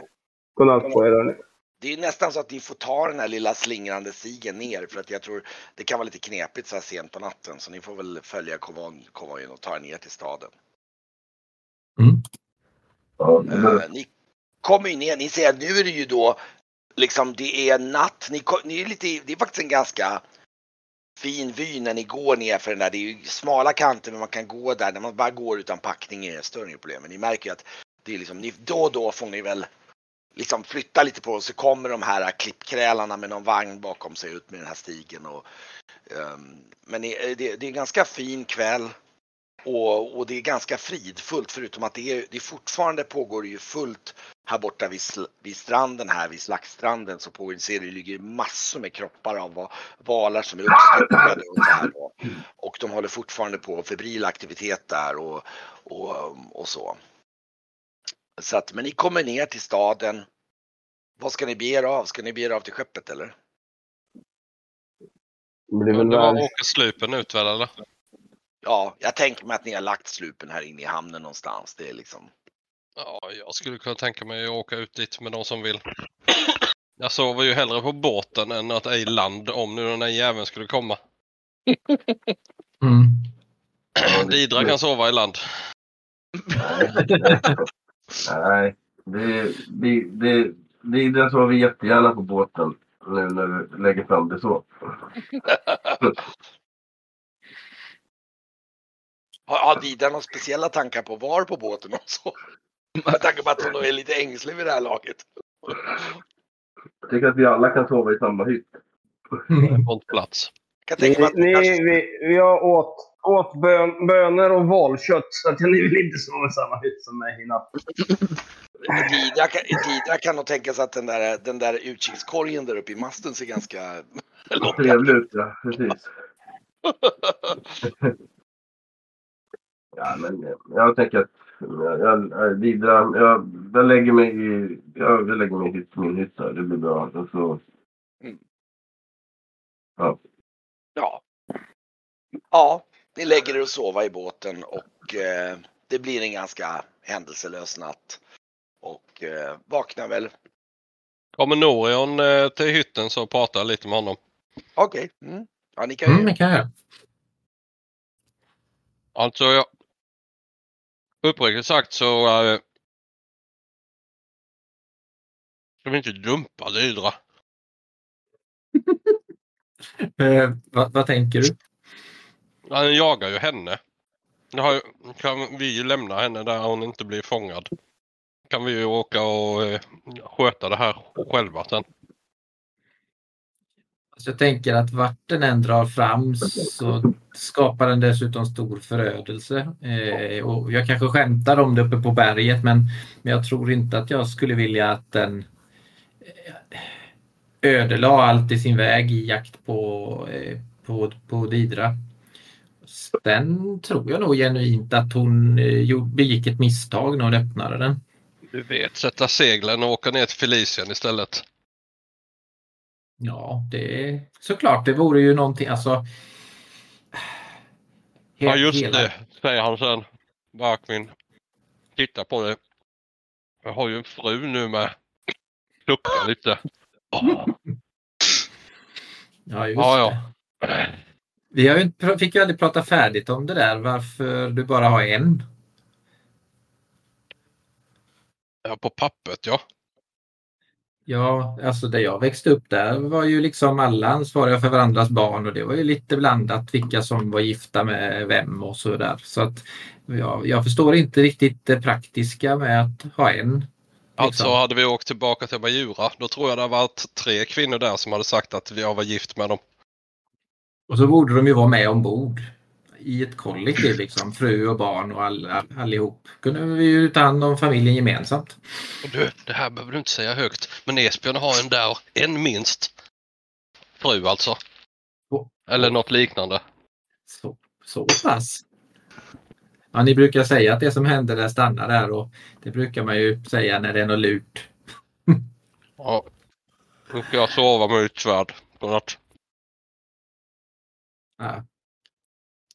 Godnatt på er hörni. det är nästan så att ni får ta den här lilla slingrande stigen ner för att jag tror det kan vara lite knepigt så här sent på natten så ni får väl följa konvoj- konvojen och ta er ner till staden. Ja, det bör- Eh, ni kommer ju ner, ni ser nu är det ju då liksom det är natt. Ni, ni är lite, det är faktiskt en ganska fin vy när ni går ner för den där. Det är ju smala kanter men man kan gå där. När man bara går utan packning är det större problem. Men ni märker ju att det är liksom, ni, då och då får ni väl liksom flytta lite på så kommer de här klippkrälarna med någon vagn bakom sig ut med den här stigen. Och, um, men det, eh, det, det är en ganska fin kväll. Och, och det är ganska fridfullt förutom att det, är, det fortfarande pågår ju fullt här borta vid, sl- vid stranden här vid Slaggstranden så pågår, ser det ligger massor med kroppar av va- valar som är uppstyckade och så här. då. Och de håller fortfarande på febril aktivitet där och, och, och så. Så att, men ni kommer ner till staden. Vad ska ni bege er av? Ska ni bege er av till skeppet eller? Det var åker slupen ut väl eller? Ja, jag tänker mig att ni har lagt slupen här inne i hamnen någonstans. Det är liksom. Ja, jag skulle kunna tänka mig att åka ut dit med de som vill. Jag sover ju hellre på båten än att i land om nu den där jäveln skulle komma. Mm. Didra kan sova i land. Nej, det, det, det, som vi jättegärna på båten nu när vi lägger fram det så. Har, har några speciella tankar på var på båten också? Med tanke på att hon är lite ängslig vid det här laget. Jag tycker att vi alla kan sova i samma hytt. Jag får inte plats. Kan Ni, tänka mig att ni, kanske, vi, vi har åt, åt bön, bönor och valkött så att ni vill inte sova i samma hytt som mig i natt. Didra, kan, nog tänka sig att den där, den där utkikskorgen där uppe i masten ser ganska lockande Trevligt ut, ja. Precis. Ja, men jag tänker att jag, jag, jag, vidare, jag, jag lägger mig i, jag, jag lägger mig i min hytt. Det blir bra. Och så, Ja. Ja, ni lägger er och sova i båten och eh, det blir en ganska händelselös natt. Och eh, vaknar väl. Kommer Norion eh, till hytten så pratar jag lite med honom. Okej. Mm. Ja, ni kan ju. Mm, kan jag. Alltså, jag... Uppriktigt sagt så... Äh... Ska vi inte dumpa Didra? Eh, vad, vad tänker du? Han jagar ju henne. Har kan vi ju lämna henne där hon inte blir fångad. Kan vi ju åka och eh, sköta det här själva sen. Alltså jag tänker att vart den än drar fram så skapar den dessutom stor förödelse. Eh, och jag kanske skämtar om det uppe på berget men, men jag tror inte att jag skulle vilja att den eh, ödelade allt i sin väg i jakt på, eh, på, på Didra. Sen tror jag nog genuint att hon eh, gjorde- begick ett misstag när hon öppnade den. Du vet, sätta seglen och åka ner till Felicien istället. Ja, det är såklart. Det vore ju någonting alltså. Ja just hela- det, säger han sen. Barkmin. Titta på det. Jag har ju en fru nu med. Kluckar lite. Åh, Ja, just Ja, det. ja. Vi har ju, inte- fick ju aldrig prata färdigt om det där varför du bara har en. Ja, på pappret ja. Ja, alltså där jag växte upp där var ju liksom alla ansvariga för varandras barn och det var ju lite blandat vilka som var gifta med vem och så där. Så att ja, jag förstår inte riktigt det praktiska med att ha en. Alltså Liksom. hade vi åkt tillbaka till Majura då tror jag det varit tre kvinnor där som hade sagt att jag var gift med dem. Och så borde de ju vara med ombord i ett kollektiv liksom. Fru och barn och alla, allihop. Kunde vi ju ta hand om familjen gemensamt. Och du, det här behöver du inte säga högt. Men Esbjörn har en där, en minst. Fru alltså. Åh. Eller något liknande. Så, så pass. Ja, ni brukar säga att det som händer där stannar där och det brukar man ju säga när det är något lurt. Ja. Ska jag sova med ett svärd. Godnatt. Ja.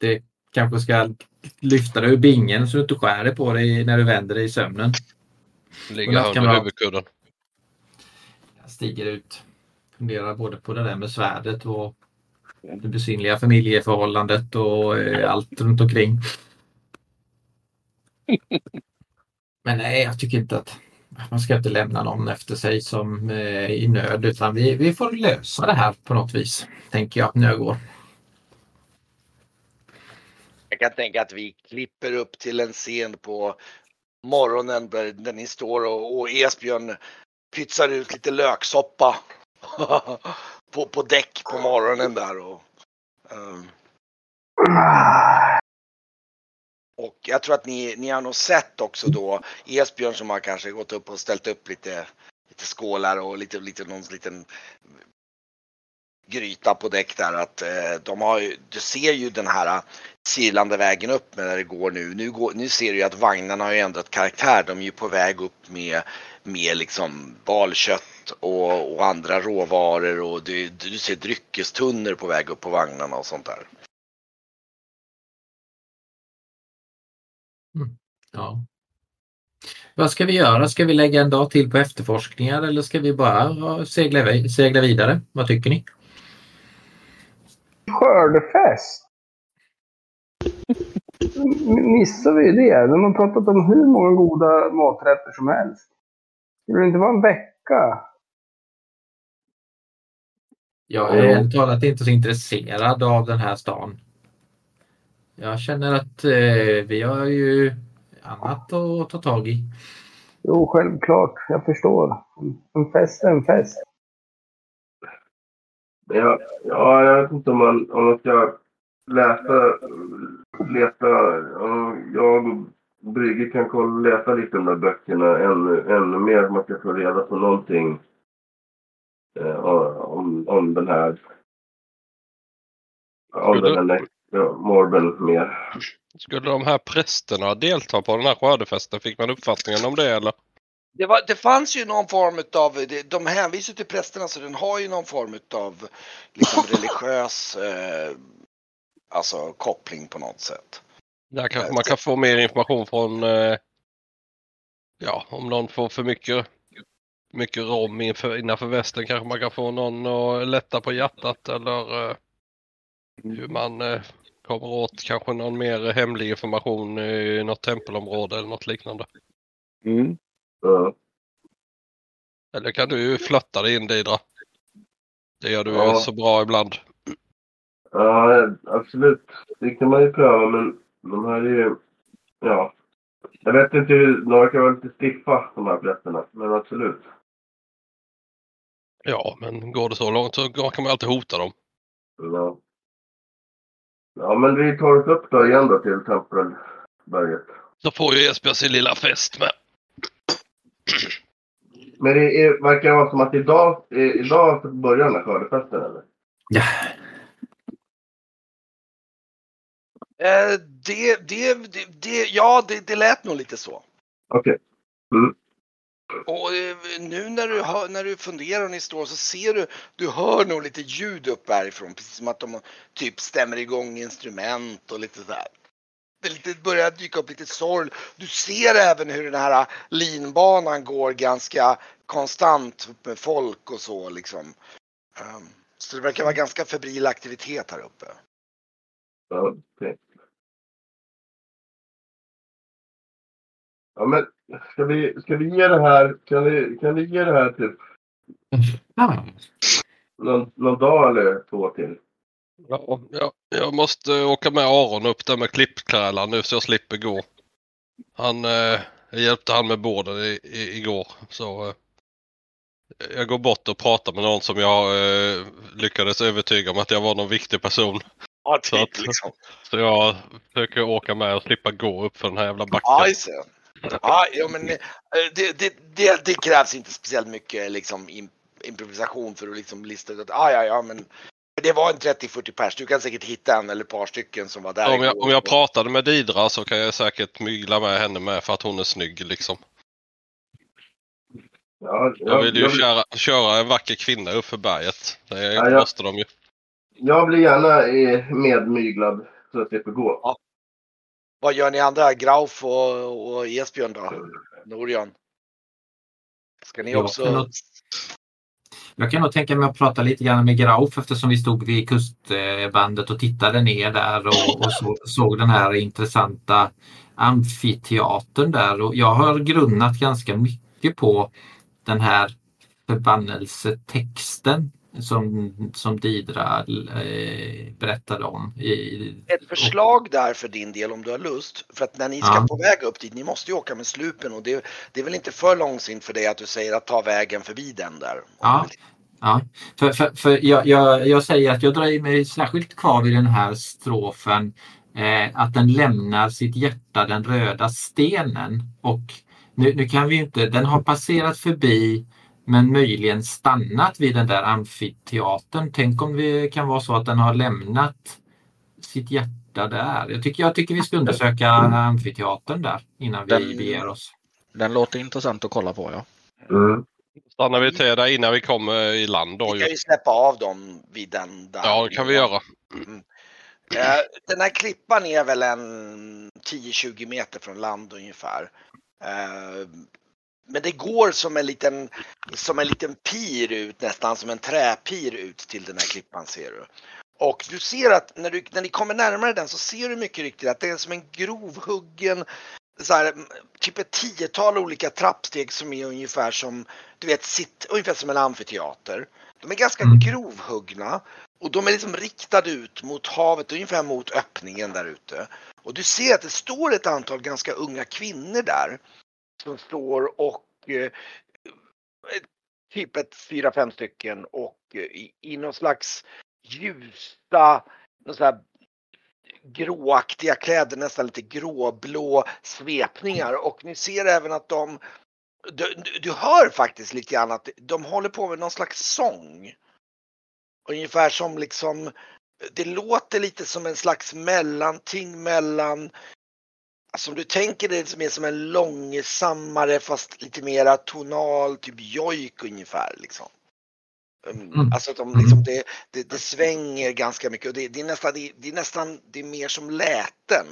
Det kanske ska lyfta dig ur bingen så du inte skär dig på dig när du vänder dig i sömnen. Ligga under huvudkudden. Jag stiger ut. Funderar både på det där med svärdet och det besynliga familjeförhållandet och eh, allt runt omkring. Men nej, jag tycker inte att man ska inte lämna någon efter sig som eh, är i nöd utan vi, vi får lösa det här på något vis, tänker jag när jag går. Jag kan tänka att vi klipper upp till en scen på morgonen där, ni står och, och Esbjörn pytsar ut lite löksoppa på, på däck på morgonen där. Och, um. och jag tror att ni, ni har nog sett också då Esbjörn som har kanske gått upp och ställt upp lite, lite skålar och lite, lite någon liten gryta på däck där att eh, de har ju, du ser ju den här eh, silande vägen upp med där det går nu. Nu, går, nu ser du ju att vagnarna har ju ändrat karaktär. De är ju på väg upp med, med liksom balkött och, och andra råvaror och du, du ser dryckestunnor på väg upp på vagnarna och sånt där. Mm. Ja. Vad ska vi göra? Ska vi lägga en dag till på efterforskningar eller ska vi bara eh, segla, segla vidare? Vad tycker ni? Skördefest! Missar vi det? De har pratat om hur många goda maträtter som helst. Skulle det inte vara en vecka? Jag är ärligt talat inte så intresserad av den här stan. Jag känner att eh, vi har ju annat att ta tag i. Jo, självklart. Jag förstår. En fest är en fest. Ja, ja, jag vet inte om man, om man ska läsa, leta, ja, jag och Brygge kan kolla, läsa lite de där böckerna ännu, ännu mer. Man ska få reda på någonting eh, om, om den här, om Skulle- den här ja, Morben mer. Skulle de här prästerna delta på den här skördefesten? Fick man uppfattningen om det eller? Det, var, det fanns ju någon form av, de hänvisar till prästerna så den har ju någon form av liksom religiös eh, alltså koppling på något sätt. Där kanske man kan få mer information från eh, Ja, om någon får för mycket mycket rom inför, innanför västen kanske man kan få någon att lätta på hjärtat eller eh, hur man eh, kommer åt kanske någon mer hemlig information i något tempelområde eller något liknande. Eller kan du ju flatta dig in Didra? Det gör du Ja. så bra ibland. Ja, absolut. Det kan man ju pröva, men de här är ju... Ja. Jag vet inte hur... De verkar vara lite stiffa, de här prästerna. Men absolut. Ja, men går det så långt så kan man alltid hota dem. Ja. Ja, men vi tar oss upp då igen då till tempelberget. Så får ju Esbjörn sin lilla fest med. Men det är, verkar vara som att idag, eh, idag börjar den här skördefesten, eller? Ja, Eh, det, det, det, det, ja, det, det lät nog lite så. Okej. Mm. Och eh, nu när du, hör, när du funderar och ni står så ser du, du hör nog lite ljud upp härifrån. Precis som att de typ stämmer igång instrument och lite sådär. Det lite, börjar dyka upp lite sorg. Du ser även hur den här linbanan går ganska konstant med folk och så liksom. Um, så det verkar vara ganska febril aktivitet här uppe. Ja, okej. Ja, men ska vi, ska vi ge det här, kan vi, kan vi ge det här typ någon, någon dag eller två till? Ja, ja, jag måste åka med Aron upp där med klippkrälan nu så jag slipper gå. Han, eh, jag hjälpte han med båden i, i, igår. Så eh, jag går bort och pratar med någon som jag eh, lyckades övertyga om att jag var någon viktig person. Ja, Så typ att- liksom. Så jag försöker åka med och slippa gå upp för den här jävla backen. Ja. Ja, ja, men eh, det, det, det, det krävs inte speciellt mycket liksom im- improvisation för att liksom lista ut att ah, ja, ja, men det var en 30-40 pers. Du kan säkert hitta en eller ett par stycken som var där om, jag, om jag pratade med Didra så kan jag säkert mygla med henne med för att hon är snygg liksom. Ja, Jag vill ju jag, köra, köra en vacker kvinna upp för berget. Det Ja, jag- måste de ju. jag blir gärna eh, medmyglad så att jag slipper gå. Vad gör ni andra? Grauf och, och Esbjörn då? Norion? Ska ni Jag också? nog- Jag kan nog tänka mig att prata lite grann med Grauf eftersom vi stod vid kustbandet och tittade ner där och, och så, såg den här intressanta amfiteatern där. Och jag har grunnat ganska mycket på den här förbannelsetexten som, som Didra eh, berättade om. I, Ett förslag där för din del om du har lust. För att när ni ska Ja. på väg upp dit, ni måste ju åka med slupen och det, det är väl inte för långsint för dig att du säger att ta vägen förbi den där. Ja. Ja, för, för, för jag, jag, jag säger att jag dröjer mig särskilt kvar vid den här strofen eh, att den lämnar sitt hjärta den röda stenen. Och nu, nu kan vi inte, den har passerat förbi men möjligen stannat vid den där amfiteatern. Tänk om det kan vara så att den har lämnat sitt hjärta där. Jag tycker, jag tycker vi ska undersöka amfiteatern där innan vi Den- beger oss. Den låter intressant att kolla på ja. Mm. Stannar vi till där innan vi kommer i land då Vi kan ju släppa av dem vid den där. Ja, det kan vi göra. Eh, Den här klippan är väl en 10-20 meter från land ungefär. Eh, Men det går som en liten, som en liten pir ut, nästan som en träpir ut till den här klippan ser du. Och du ser att när, du, när ni kommer närmare den så ser du mycket riktigt att det är som en grovhuggen, så här, typ ett tiotal olika trappsteg som är ungefär som, du vet, sitt, ungefär som en amfiteater. De är ganska Mm. grovhuggna och de är liksom riktade ut mot havet, ungefär mot öppningen där ute. Och du ser att det står ett antal ganska unga kvinnor där. Som står och eh, typ ett fyra, fem stycken och eh, i, i någon slags ljusa, någon sån här gråaktiga kläder, nästan lite gråblå svepningar och ni ser även att de du, du- hör faktiskt lite grann att de håller på med någon slags sång. Ungefär som liksom, det låter lite som en slags mellanting mellan, alltså om du tänker dig som är som en långsammare fast lite mera tonal, typ jojk ungefär liksom. Um, Mm. Alltså att de liksom, det, det, det svänger ganska mycket och det, det är nästan, det, det är nästan, det är mer som läten.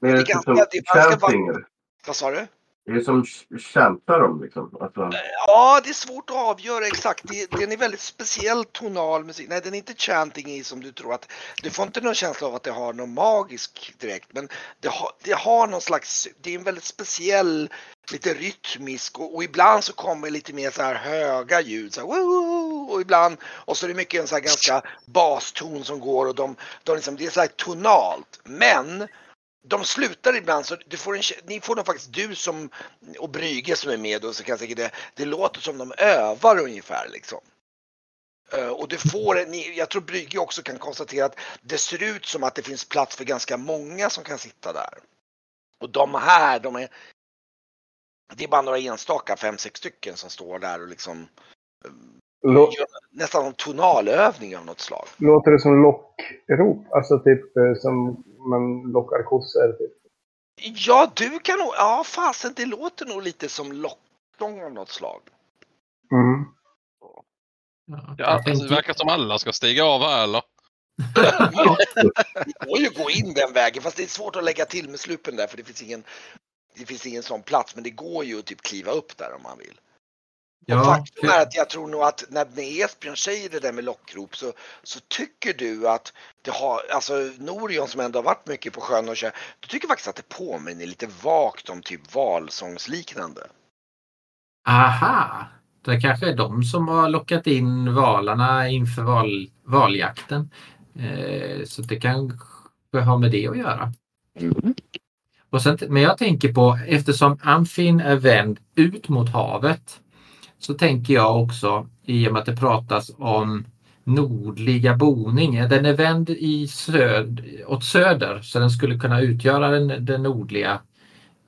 Men är Det är ganska- det är ganska chanting? Vad sa du? Är det som chantar de liksom? Alltså, Ja, det är svårt att avgöra exakt. Det, den är väldigt speciell tonal musik. Nej, den är inte chanting i som du tror att. Du får inte någon känsla av att det har någon magisk direkt, men det har, det har någon slags. Det är en väldigt speciell, lite rytmisk och, och ibland så kommer lite mer så här höga ljud så här, woo, och ibland och så är det mycket en så här ganska baston som går och de, de liksom, det är så här tonalt. Men de slutar ibland så du får en, ni får nog faktiskt du som och Brygge som är med och så kan jag säga det, det låter som de övar ungefär liksom. Eh, och du får, ni, jag tror Brygge också kan konstatera att det ser ut som att det finns plats för ganska många som kan sitta där. Och de här, de är, det är bara några enstaka, fem, sex stycken som står där och liksom eh, Lå- nästan en tonalövning av något slag. Låter det som lockrop? Alltså typ eh, som man lockar kossor? Typ. Ja, du kan nog, ja fasen det låter nog lite som lock, luftballong av något slag. Mm. Ja, alltså, det verkar som alla ska stiga av här eller? Det går ju att gå in den vägen fast det är svårt att lägga till med slupen där för det finns ingen det finns ingen sån plats men det går ju att typ kliva upp där om man vill. Och ja, faktum är att jag tror nog att när, när Esbjörn säger det där med lockrop så, så tycker du att det har, alltså Norion som ändå har varit mycket på sjön och kör, du tycker faktiskt att det påminner lite vagt om typ valsångsliknande. aha! Det kanske är de som har lockat in valarna inför val, valjakten. Eh, så det kanske har med det att göra. Och sen, men jag tänker på, eftersom Amfin är vänd ut mot havet, så tänker jag också, i och med att det pratas om nordliga boning, den är vänd i söd, åt söder så den skulle kunna utgöra den, den nordliga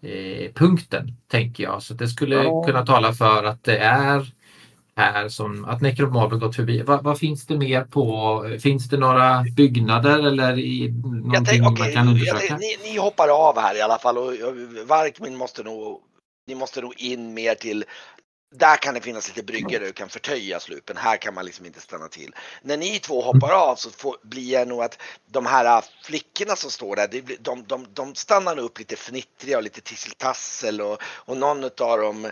eh, punkten, tänker jag. Så det skulle Ja. kunna tala för att det är här som att Necromorph gått förbi. Vad, vad finns det mer på? Finns det några byggnader eller i, Jag någonting tänk, man okej, kan jag undersöka? tänk, ni, ni hoppar av här i alla fall och Varkmin måste nog, ni måste nog in mer till där kan det finnas lite bryggor där du kan förtöja slupen. Här kan man liksom inte stanna till. När ni två hoppar av så får, blir det nog att de här äh, flickorna som står där, blir- de, de, de stannar upp lite fnittriga och lite tisseltassel och, och någon av dem, eh,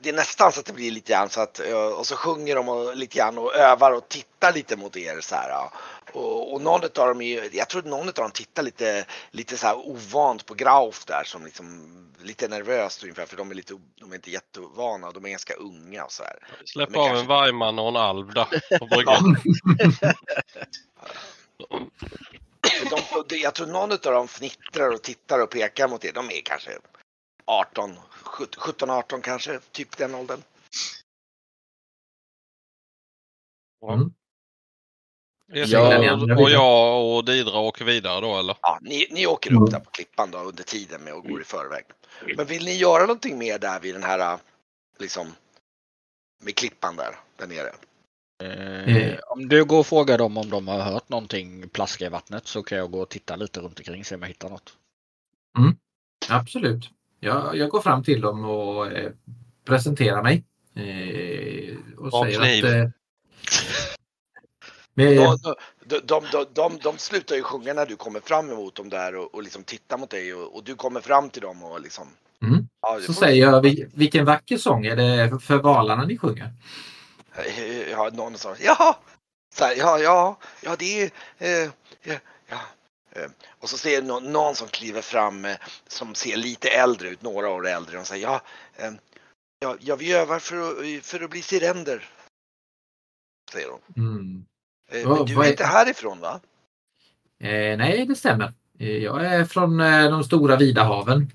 det är nästan så att det blir lite grann så att, eh, och så sjunger de och, lite grann och övar och tittar lite mot er så här. ja. Och, och någon av dem är jag tror att någon av dem tittar lite, lite så här ovant på Grauf där som liksom lite nervöst ungefär för de är lite, de är inte jättevana, de är ganska unga och så här. Släpp av kanske- en vargman och en alv där på bryggan. De, de, jag tror någon av dem fnittrar och tittar och pekar mot er. De är kanske 18, 17, 18 kanske, typ den åldern. Mm. Ja. och- och jag och Didra åker vidare då eller? Ja, ni, ni åker upp där på klippan då under tiden med och går i förväg. Men vill ni göra någonting mer där vid den här, liksom, med klippan där, där nere? Eh, om du går och frågar dem om de har hört någonting plaska i vattnet så kan jag gå och titta lite runt omkring se om jag hittar något. Absolut. Jag, jag går fram till dem och eh, presenterar mig. Eh, och Bra säger kniv. att... Eh, med, De, de, de, de, de, de slutar ju sjunga när du kommer fram emot dem där och, och liksom tittar mot dig och, och du kommer fram till dem och liksom. Mm. Ja, så säger jag, "Vi- vilken vacker sång är det för valarna ni sjunger? Eh, Ja, någon sa ja, här, ja, ja, ja, det är, eh, ja, ja. Eh, Och så ser någon, någon som kliver fram eh, som ser lite äldre ut, några år äldre och säger ja, eh, ja, ja vi övar för att, för att bli sirender. Säger hon. Mm. Eh, Men du är inte härifrån va? Eh, nej, det stämmer. Eh, jag är från eh, de stora vida haven.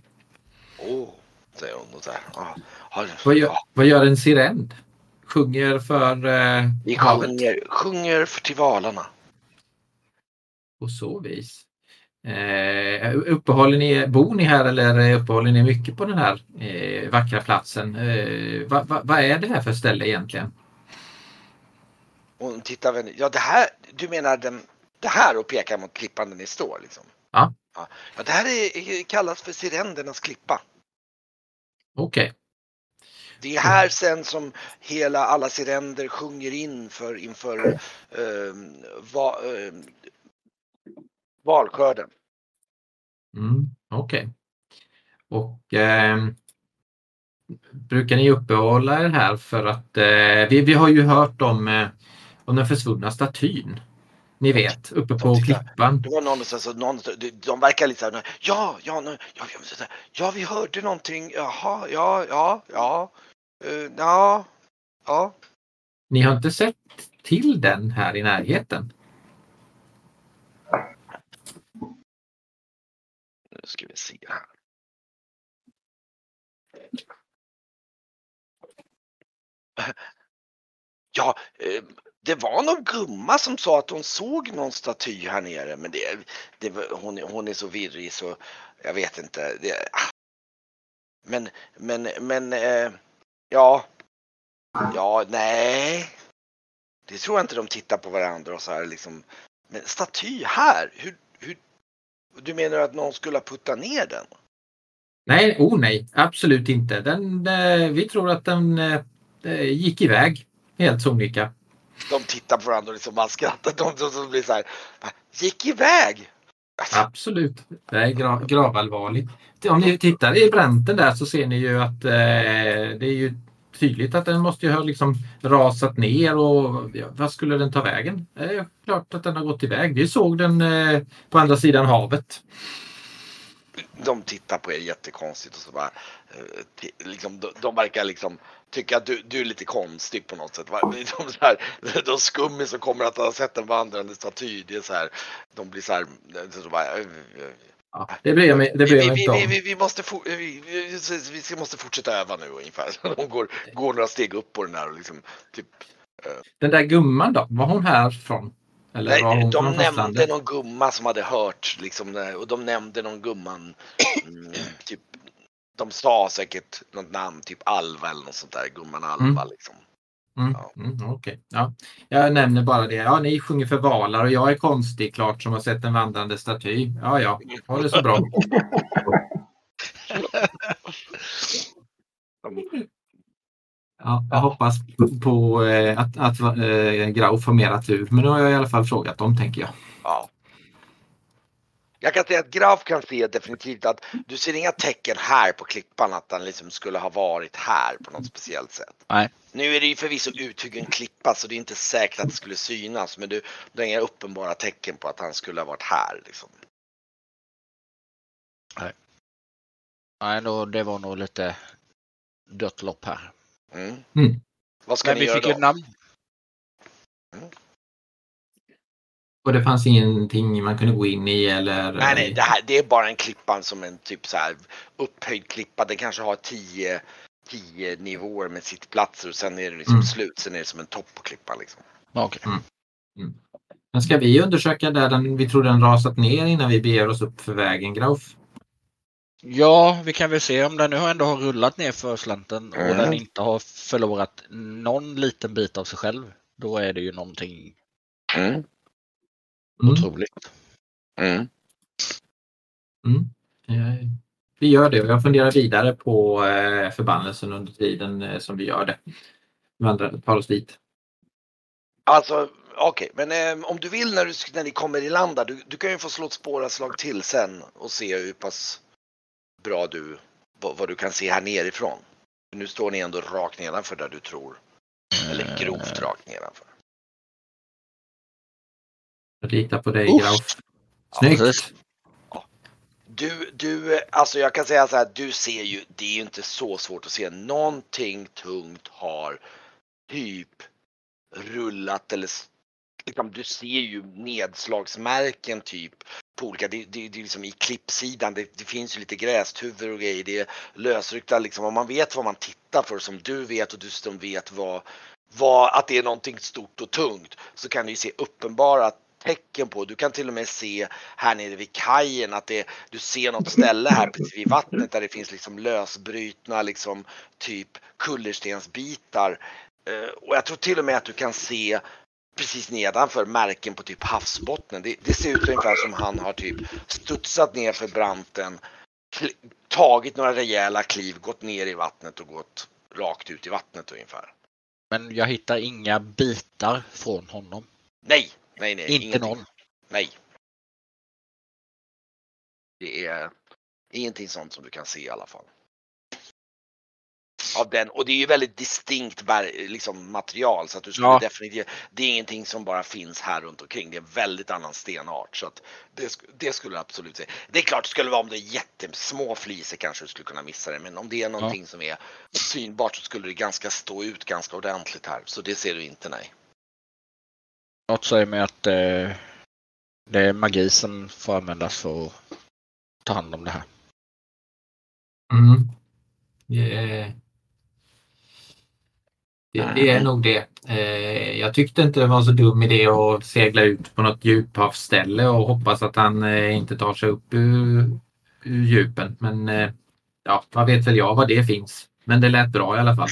Åh, säger hon. Och här, ja, ja, Vad gör, ja, vad gör en sirend? Sjunger för eh, vi sjunger, sjunger för till valarna. på så vis. Eh, uppehåller ni, bor ni här eller uppehåller ni mycket på den här eh, vackra platsen? Eh, vad va, vad är det här för ställe egentligen? Hon tittar väl, ja det här, du menar den, det här och pekar mot klippan där ni står liksom? Ja. Ja, ja det här är, kallas för Sirendernas klippa. Okej. Det är här sen som hela, alla sirender sjunger in för, inför eh, va, eh, valskörden. Mm, Okej. Och eh, brukar ni uppehålla er här för att eh, vi, vi har ju hört om, eh, om den försvunna statyn. Ni vet, uppe på klippan. Det var någon som så någon, de, verkar lite såhär, ja, ja, ja, ja, ja, vi hörde någonting, jaha, ja, ja, ja, eh, ja, ja. Ni har inte sett till den här i närheten? Nu ska vi se här. Ja, eh, det var någon gumma som sa att hon såg någon staty här nere, men det, det, hon, är- hon är så virrig så jag vet inte. Det, ah. men, men, men, eh, ja, ja, nej. Det tror jag inte de tittar på varandra och så här liksom. Men staty här, hur, hur, du menar att någon skulle ha puttat ner den? Nej, oh nej, absolut inte. Den, eh, vi tror att den eh, eh gick iväg helt sonika. De tittar på varandra och liksom bara skrattar. De, de, de blir så här. Gick iväg! Alltså, Absolut. Det är gra gravallvarligt. Om ni tittar i bränten där så ser ni ju att eh, det är ju tydligt att den måste ju ha liksom rasat ner och ja, vad skulle den ta vägen? Det är klart att den har gått iväg. Vi såg den eh, på andra sidan havet. de tittar på er jättekonstigt och så bara. eh, Liksom, de, de verkar liksom tycka att du, du är lite konstig på något sätt. De, så här, de skummis som kommer att ha sett en vandrande staty. Det är så här. De blir så här. Så bara, eh, eh, Ja, det bryr jag mig, det vi, bryr vi, jag mig vi, inte om. vi, vi, måste for, vi, vi, måste fortsätta öva nu ungefär. De går, går några steg upp på den här och liksom typ. Den där gumman då, var hon här från? Eller var Nej, hon de nämnde fastlandet? någon gumma som hade hört liksom eh, och de nämnde någon gumman. Mm, typ, de sa säkert något namn, typ Alva eller något sånt där. Gumman Alva Mm. liksom. Mm, Ja. mm, okej. ja. Jag nämner bara det. Ja, ni sjunger för valar och jag är konstig klart som har sett en vandrande staty. Ja, ja, ha det så bra. Ja, jag hoppas på eh, att, att eh, Grau får mera tur. Men nu har jag i alla fall frågat dem tänker jag. Ja. Jag kan säga att Graf kan se definitivt att du ser inga tecken här på klippan att han liksom skulle ha varit här på något speciellt sätt. Nej. Nu är det ju förvisso uthuggen klippa så det är inte säkert att det skulle synas men du, du har inga uppenbara tecken på att han skulle ha varit här. Liksom. Nej, då, det var nog lite dött lopp här. Mm. Mm. Vad ska Men ni vi göra fick då? ett namn. Och det fanns ingenting man kunde gå in i eller? Nej, nej, det, här, det är bara en klippa som en typ så här upphöjd klippa. Den kanske har tio, tio nivåer med sittplatser och sen är det liksom Mm. slut. Sen är det som en topp på klippan liksom. Ja, Okej. Men ska vi undersöka där den, vi tror den rasat ner innan vi beger oss upp för vägen Grauf? Ja, vi kan väl se om den nu ändå har rullat ner för slänten och Mm. den inte har förlorat någon liten bit av sig själv. Då är det ju någonting Mm. Otroligt. Mm. Mm. Eh, Vi gör det och jag funderar vidare på eh, förbannelsen under tiden eh, som vi gör det. Vandrar, tar oss dit. Alltså okej, men eh, om du vill när, du, när ni kommer i land där, du, du kan ju få slå ett spåraslag till sen och se hur pass bra du, vad, vad du kan se här nerifrån. Nu står ni ändå rakt nedanför där du tror. Eller grovt rakt nedanför. Jag litar på dig Uff. Ja, Snyggt! precis. Du, du, alltså jag kan säga så här, du ser ju, det är ju inte så svårt att se. Någonting tungt har typ rullat eller liksom, du ser ju nedslagsmärken typ på olika, det, det, det är liksom i klippsidan, det, det finns ju lite grästuvor och grejer, det är lösryckta liksom, om man vet vad man tittar för som du vet och du som vet vad, vad, att det är någonting stort och tungt så kan du ju se uppenbara tecken på, du kan till och med se här nere vid kajen att det, du ser något ställe här precis vid vattnet där det finns liksom lösbrutna liksom typ kullerstensbitar. Eh, och jag tror till och med att du kan se precis nedanför märken på typ havsbottnen. Det, det ser ut ungefär som han har typ studsat ner för branten, tagit några rejäla kliv, gått ner i vattnet och gått rakt ut i vattnet ungefär. Men jag hittar inga bitar från honom. Nej, nej, nej. Inte ingenting. någon. Nej. Det är ingenting sånt som du kan se i alla fall. Av den, och det är ju väldigt distinkt liksom, material så att du skulle Ja. definitivt, det är ingenting som bara finns här runt omkring. Det är en väldigt annan stenart så att det, det skulle jag absolut säga. Det är klart, det skulle vara om det är jättesmå flisor kanske du skulle kunna missa det, men om det är någonting som är synbart så skulle det ganska stå ut ganska ordentligt här. Så det ser du inte, nej. Något säger mig att eh, det är magi som får användas för att ta hand om det här. Mm. Det, är, det, det är nog det. Eh, jag tyckte inte det var så dum idé att segla ut på något djuphavsställe och hoppas att han eh, inte tar sig upp ur, ur djupen. Men eh, ja, vad vet väl jag vad det finns. Men det lät bra i alla fall.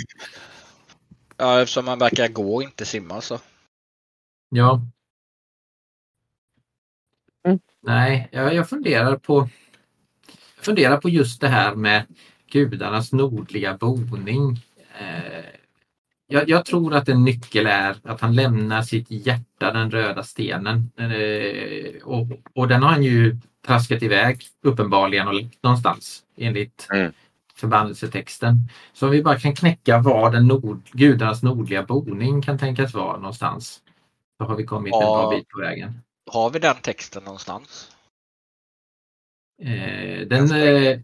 Ja, eftersom han verkar gå och inte simma så. Ja. Mm. Nej, jag, jag funderar på funderar på just det här med gudarnas nordliga boning. Eh, jag, jag tror att en nyckel är att han lämnar sitt hjärta, den röda stenen. Eh, och, och den har han ju traskat iväg uppenbarligen och lagt någonstans enligt Mm. förbannelsetexten. Så om vi bara kan knäcka var den nord, gudarnas nordliga boning kan tänkas vara någonstans. Så har vi kommit en Ja. bra bit på vägen. Har vi den texten någonstans? Eh, den, eh,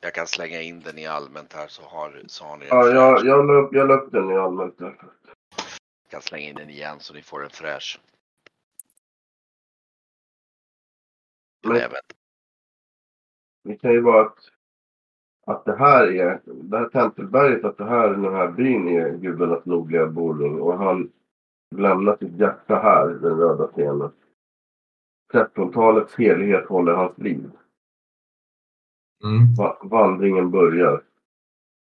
Jag kan slänga in den i allmänt här så har, så har ni en Ja, jag, jag, upp, jag upp den i allmänt. där. Jag kan slänga in den igen så ni får en fräsch. Men- Även. Det kan ju vara att, att det här är, det här tempelberget, att det här, den här byn är gudarnas nordliga boning och han lämnar sitt hjärta här, den röda stenen. 1300-talets helighet håller hans liv. mm, Va- vandringen börjar.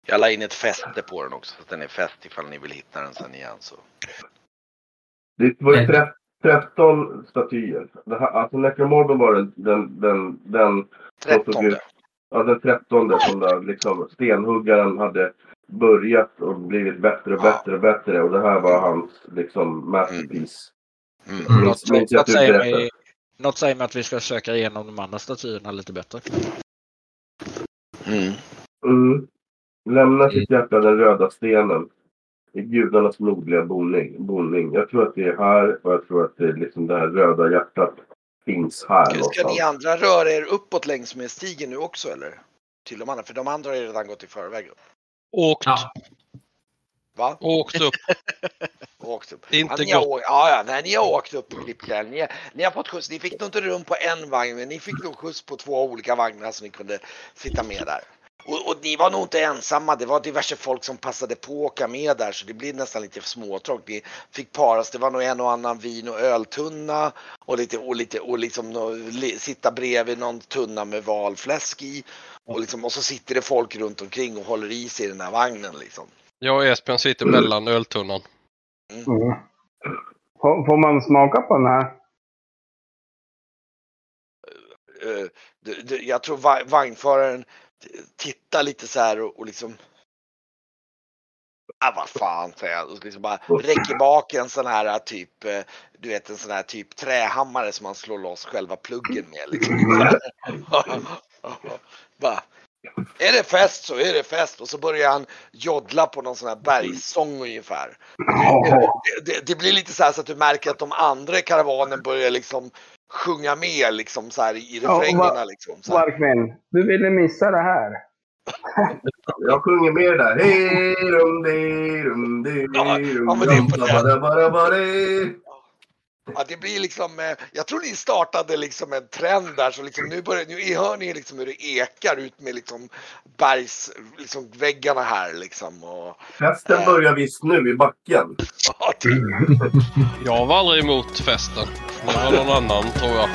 Jag la in ett fäste på den också så att den är fäst ifall ni vill hitta den sen igen. Så. Det var ju tre- 13 statyer. Det här, alltså Necromorgon var den, den, den, den, 13. ja, den 13 som där liksom stenhuggaren hade börjat och blivit bättre och bättre och bättre. Och det här var hans liksom masterpiece. Mm. Mm. Något du säger, mig, något säger mig att vi ska söka igenom de andra statyerna lite bättre. Mm. Mm. Lämna sitt hjärta den röda stenen. I gudarnas nordliga boning. boning. Jag tror att det är här och jag tror att det är liksom det här röda hjärtat finns här Ska ni någonstans. andra röra er uppåt längs med stigen nu också eller? Till de andra, för de andra har ju redan gått i förväg. Åkt, ja, Va? åkt upp. Åkt upp. Inte ja, ni har, åkt- ja, ja, nej, ni har åkt upp på Klippfjäll. Ni, ni har fått skjuts. Ni fick nog inte rum på en vagn, men ni fick nog skjuts på två olika vagnar så ni kunde sitta med där. Och, och ni var nog inte ensamma. Det var diverse folk som passade på att åka med där så det blir nästan lite småtrångt. Ni fick paras. Det var nog en och annan vin och öltunna och lite och lite och liksom li- sitta bredvid någon tunna med valfläsk i och liksom och så sitter det folk runt omkring och håller i sig i den här vagnen liksom. Jag och Esbjörn sitter mellan öltunnan. Mm. Får, får man smaka på den här? eh, det- jag tror va- vagnföraren t- tittar lite så här och, och liksom Ah, vad fan säger jag. Och liksom bara räcker bak en sån här typ, eh, du vet en sån här typ trähammare som man slår loss själva pluggen med. Liksom. bara, är det fest så är det fest och så börjar han joddla på någon sån här bergssång ungefär. Det, det, det blir lite så här så att du märker att de andra i karavanen börjar liksom sjunga med liksom så här i refrängerna liksom. Så här. Markmin, du ville missa det här. Jag sjunger med där. Hej rum di rum di Ja, rum ja, men det är på det. Ja, det blir liksom, eh, jag tror ni startade liksom en trend där så liksom nu börjar, nu hör ni liksom hur det ekar ut med liksom bergs, liksom väggarna här liksom och Festen börjar visst nu i backen. ja. Jag var aldrig emot festen. Det var någon annan tror jag.